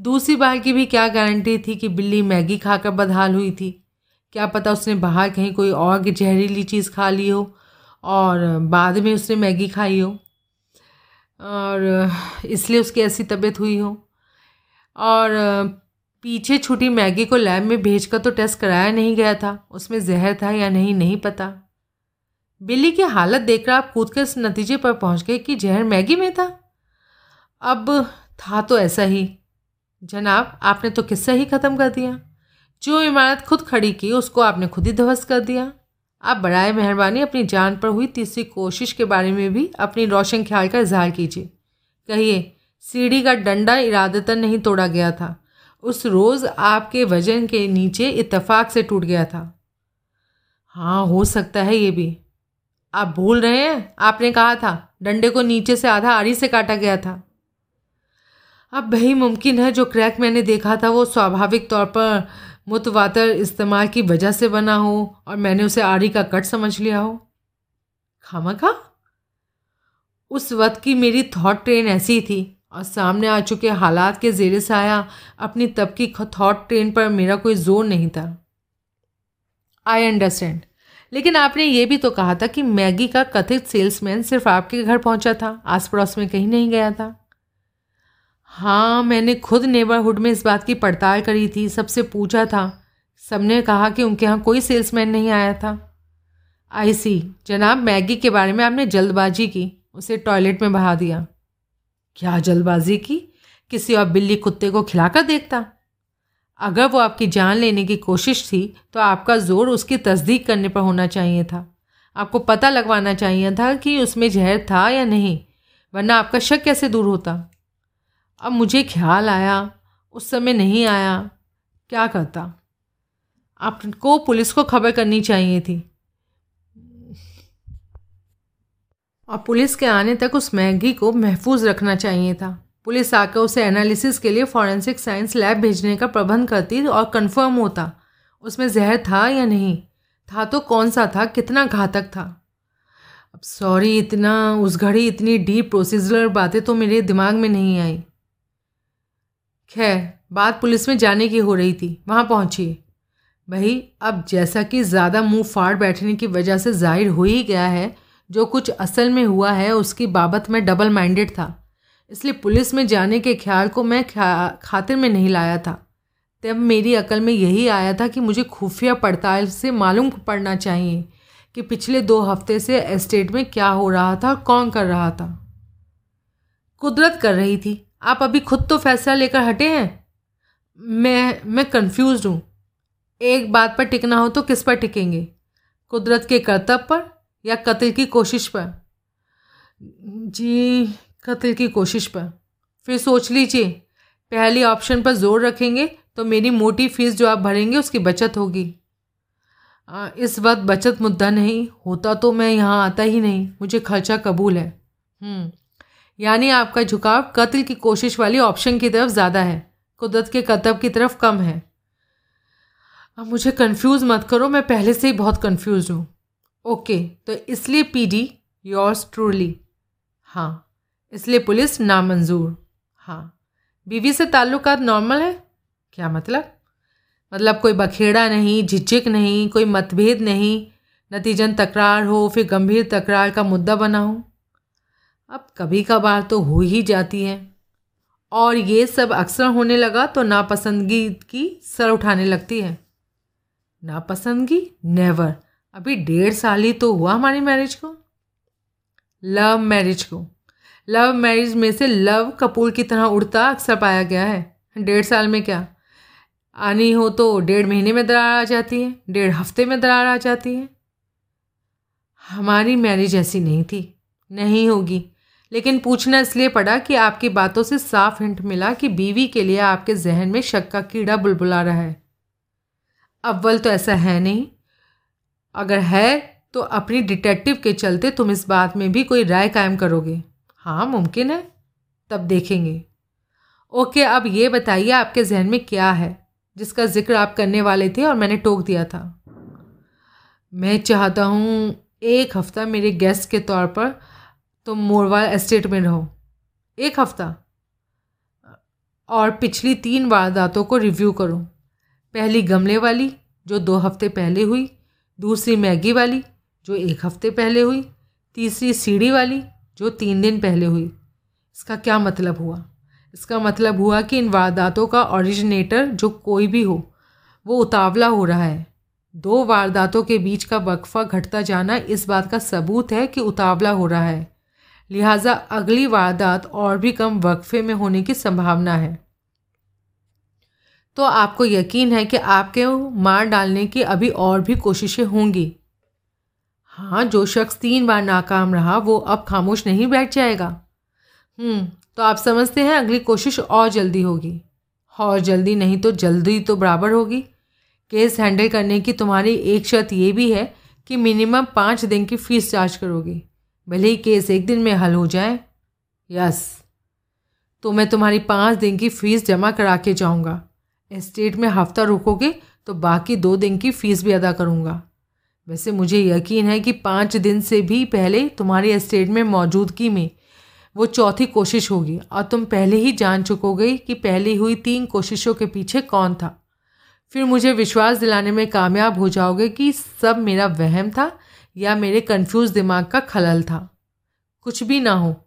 [SPEAKER 1] दूसरी बार की भी क्या गारंटी थी कि बिल्ली मैगी खाकर बदहाल हुई थी? क्या पता उसने बाहर कहीं कोई और जहरीली चीज़ खा ली हो और बाद में उसने मैगी खाई हो? और इसलिए उसकी ऐसी तबीयत हुई हो। और पीछे छुटी मैगी को लैब में भेजकर तो टेस्ट कराया नहीं गया था। उसमें जहर था या नहीं नहीं पता। बिल्ली की हालत देखकर आप कूद कर इस नतीजे पर पहुँच गए कि जहर मैगी में था। अब, था तो ऐसा ही। जनाब, आपने तो किस्सा ही ख़त्म कर दिया। जो इमारत खुद खड़ी की, उसको आपने खुद ही ध्वस्त कर दिया। आप बड़ाए मेहरबानी अपनी जान पर हुई तीसरी कोशिश के बारे में भी अपनी रोशन ख्याल का इजहार कीजिए। कहिए, सीढ़ी का डंडा इरादतन नहीं तोड़ा गया था। उस रोज़ आपके वज़न के नीचे इत्तेफाक से टूट गया था। हाँ हो सकता है ये भी। आप भूल रहे हैं? आपने कहा था, डंडे को नीचे से आधा आरी से काटा गया था। अब वही मुमकिन है जो क्रैक मैंने देखा था, वो स्वाभाविक तौर पर मुतवातर इस्तेमाल की वजह से बना हो और मैंने उसे आरी का कट समझ लिया हो। खामा खा? उस वक्त की मेरी थॉट ट्रेन ऐसी थी और सामने आ चुके हालात के जेर साया अपनी तब की थॉट ट्रेन पर मेरा कोई ज़ोर नहीं था। आई अंडरस्टैंड लेकिन आपने ये भी तो कहा था कि मैगी का कथित सेल्समैन सिर्फ़ आपके घर पहुँचा था आस पड़ोस में कहीं नहीं गया था। हाँ मैंने खुद नेबरहुड में इस बात की पड़ताल करी थी, सबसे पूछा था। सबने कहा कि उनके यहाँ कोई सेल्समैन नहीं आया था। आई सी जनाब, मैगी के बारे में आपने जल्दबाजी की। उसे टॉयलेट में बहा दिया। क्या जल्दबाजी की? किसी और बिल्ली कुत्ते को खिलाकर देखता? अगर वो आपकी जान लेने की कोशिश थी तो आपका ज़ोर उसकी तस्दीक करने पर होना चाहिए था। आपको पता लगवाना चाहिए था कि उसमें जहर था या नहीं, वरना आपका शक कैसे दूर होता? अब मुझे ख्याल आया, उस समय नहीं आया। क्या करता? आपको पुलिस को खबर करनी चाहिए थी। और पुलिस के आने तक उस मैगी को महफूज रखना चाहिए था। पुलिस आकर उसे एनालिसिस के लिए फॉरेंसिक साइंस लैब भेजने का प्रबंध करती और कंफर्म होता, उसमें जहर था या नहीं? था तो कौन सा था? कितना घातक था? अब सॉरी इतना, उस घड़ी इतनी डीप प्रोसीजरल बातें तो मेरे दिमाग में नहीं आई। खैर, बात पुलिस में जाने की हो रही थी। वहाँ पहुँची भाई, अब जैसा कि ज़्यादा मुँह फाड़ बैठने की वजह से ज़ाहिर हो ही गया है, जो कुछ असल में हुआ है, उसकी बाबत मैं डबल माइंडेड था। इसलिए पुलिस में जाने के ख्याल को मैं खातिर में नहीं लाया था। तब मेरी अकल में यही आया था कि मुझे खुफिया पड़ताल से मालूम पड़ना चाहिए कि पिछले दो हफ़्ते से एस्टेट में क्या हो रहा था, कौन कर रहा था। कुदरत कर रही थी। आप अभी खुद तो फैसला लेकर हटे हैं? मैं मैं कंफ्यूज हूँ। एक बात पर टिकना हो तो किस पर टिकेंगे? कुदरत के कर्तव्य पर या कत्ल की कोशिश पर? जी कत्ल की कोशिश पर। फिर सोच लीजिए पहली ऑप्शन पर ज़ोर रखेंगे तो मेरी मोटी फ़ीस जो आप भरेंगे उसकी बचत होगी। आ, इस वक्त बचत मुद्दा नहीं होता तो मैं यहाँ आता ही नहीं मुझे खर्चा कबूल है। हम्म, यानी आपका झुकाव कत्ल की कोशिश वाली ऑप्शन की तरफ़ ज़्यादा है। कुदरत के कतब की तरफ़ कम है। अब मुझे कंफ्यूज मत करो, मैं पहले से ही बहुत कंफ्यूज हूँ। ओके तो इसलिए पीडी योर्स ट्रूली हाँ इसलिए पुलिस नामंजूर। हाँ बीवी से ताल्लुकात नॉर्मल है? क्या मतलब? मतलब कोई बखेड़ा नहीं, झिझक नहीं, कोई मतभेद नहीं, नतीजन तकरार हो, फिर गंभीर तकरार का मुद्दा बना हो। अब कभी कभार तो हो ही जाती है। और ये सब अक्सर होने लगा तो नापसंदगी की सर उठाने लगती है। नापसंदगी? नेवर अभी डेढ़ साल ही तो हुआ हमारी मैरिज को। लव मैरिज को। लव मैरिज में से लव कपूर की तरह उड़ता अक्सर पाया गया है। डेढ़ साल में क्या? आनी हो तो डेढ़ महीने में दरार आ जाती है, डेढ़ हफ़्ते में दरार आ जाती है। हमारी मैरिज ऐसी नहीं थी। नहीं होगी। लेकिन पूछना इसलिए पड़ा कि आपकी बातों से साफ़ हिंट मिला कि बीवी के लिए आपके जहन में शक का कीड़ा बुलबुला रहा है। अव्वल तो ऐसा है नहीं। अगर है तो अपनी डिटेक्टिव के चलते तुम इस बात में भी कोई राय कायम करोगे। हाँ मुमकिन है। तब देखेंगे। ओके, अब ये बताइए आपके जहन में क्या है, जिसका ज़िक्र आप करने वाले थे और मैंने टोक दिया था। मैं चाहता हूँ एक हफ़्ता मेरे गेस्ट के तौर पर तुम मोरवाल एस्टेट में रहो। एक हफ़्ता। और पिछली तीन वारदातों को रिव्यू करो। पहली गमले वाली, जो दो हफ़्ते पहले हुई। दूसरी मैगी वाली, जो एक हफ़्ते पहले हुई। तीसरी सीढ़ी वाली, जो तीन दिन पहले हुई। इसका क्या मतलब हुआ? इसका मतलब हुआ कि इन वारदातों का ओरिजिनेटर जो कोई भी हो, वो उतावला हो रहा है। दो वारदातों के बीच का वक्फा घटता जाना इस बात का सबूत है कि उतावला हो रहा है। लिहाजा अगली वारदात और भी कम वक्फे में होने की संभावना है। तो आपको यकीन है कि आपके मार डालने की अभी और भी कोशिशें होंगी। हाँ जो शख्स तीन बार नाकाम रहा, वो अब खामोश नहीं बैठ जाएगा। हम्म तो आप समझते हैं अगली कोशिश और जल्दी होगी। और जल्दी नहीं तो जल्दी तो बराबर होगी। केस हैंडल करने की तुम्हारी एक शर्त ये भी है कि मिनिमम पाँच दिन की फ़ीस चार्ज करोगी। भले ही केस एक दिन में हल हो जाए। यस। तो मैं तुम्हारी पाँच दिन की फ़ीस जमा करा के जाऊँगा। एस्टेट में हफ़्ता रुकोगे तो बाकी दो दिन की फ़ीस भी अदा करूँगा। वैसे मुझे यकीन है कि पाँच दिन से भी पहले तुम्हारी इस्टेट में मौजूदगी में वो चौथी कोशिश होगी। और तुम पहले ही जान चुकोगे कि पहली हुई तीन कोशिशों के पीछे कौन था। फिर मुझे विश्वास दिलाने में कामयाब हो जाओगे कि सब मेरा वहम था या मेरे कंफ्यूज दिमाग का खलल था। कुछ भी ना हो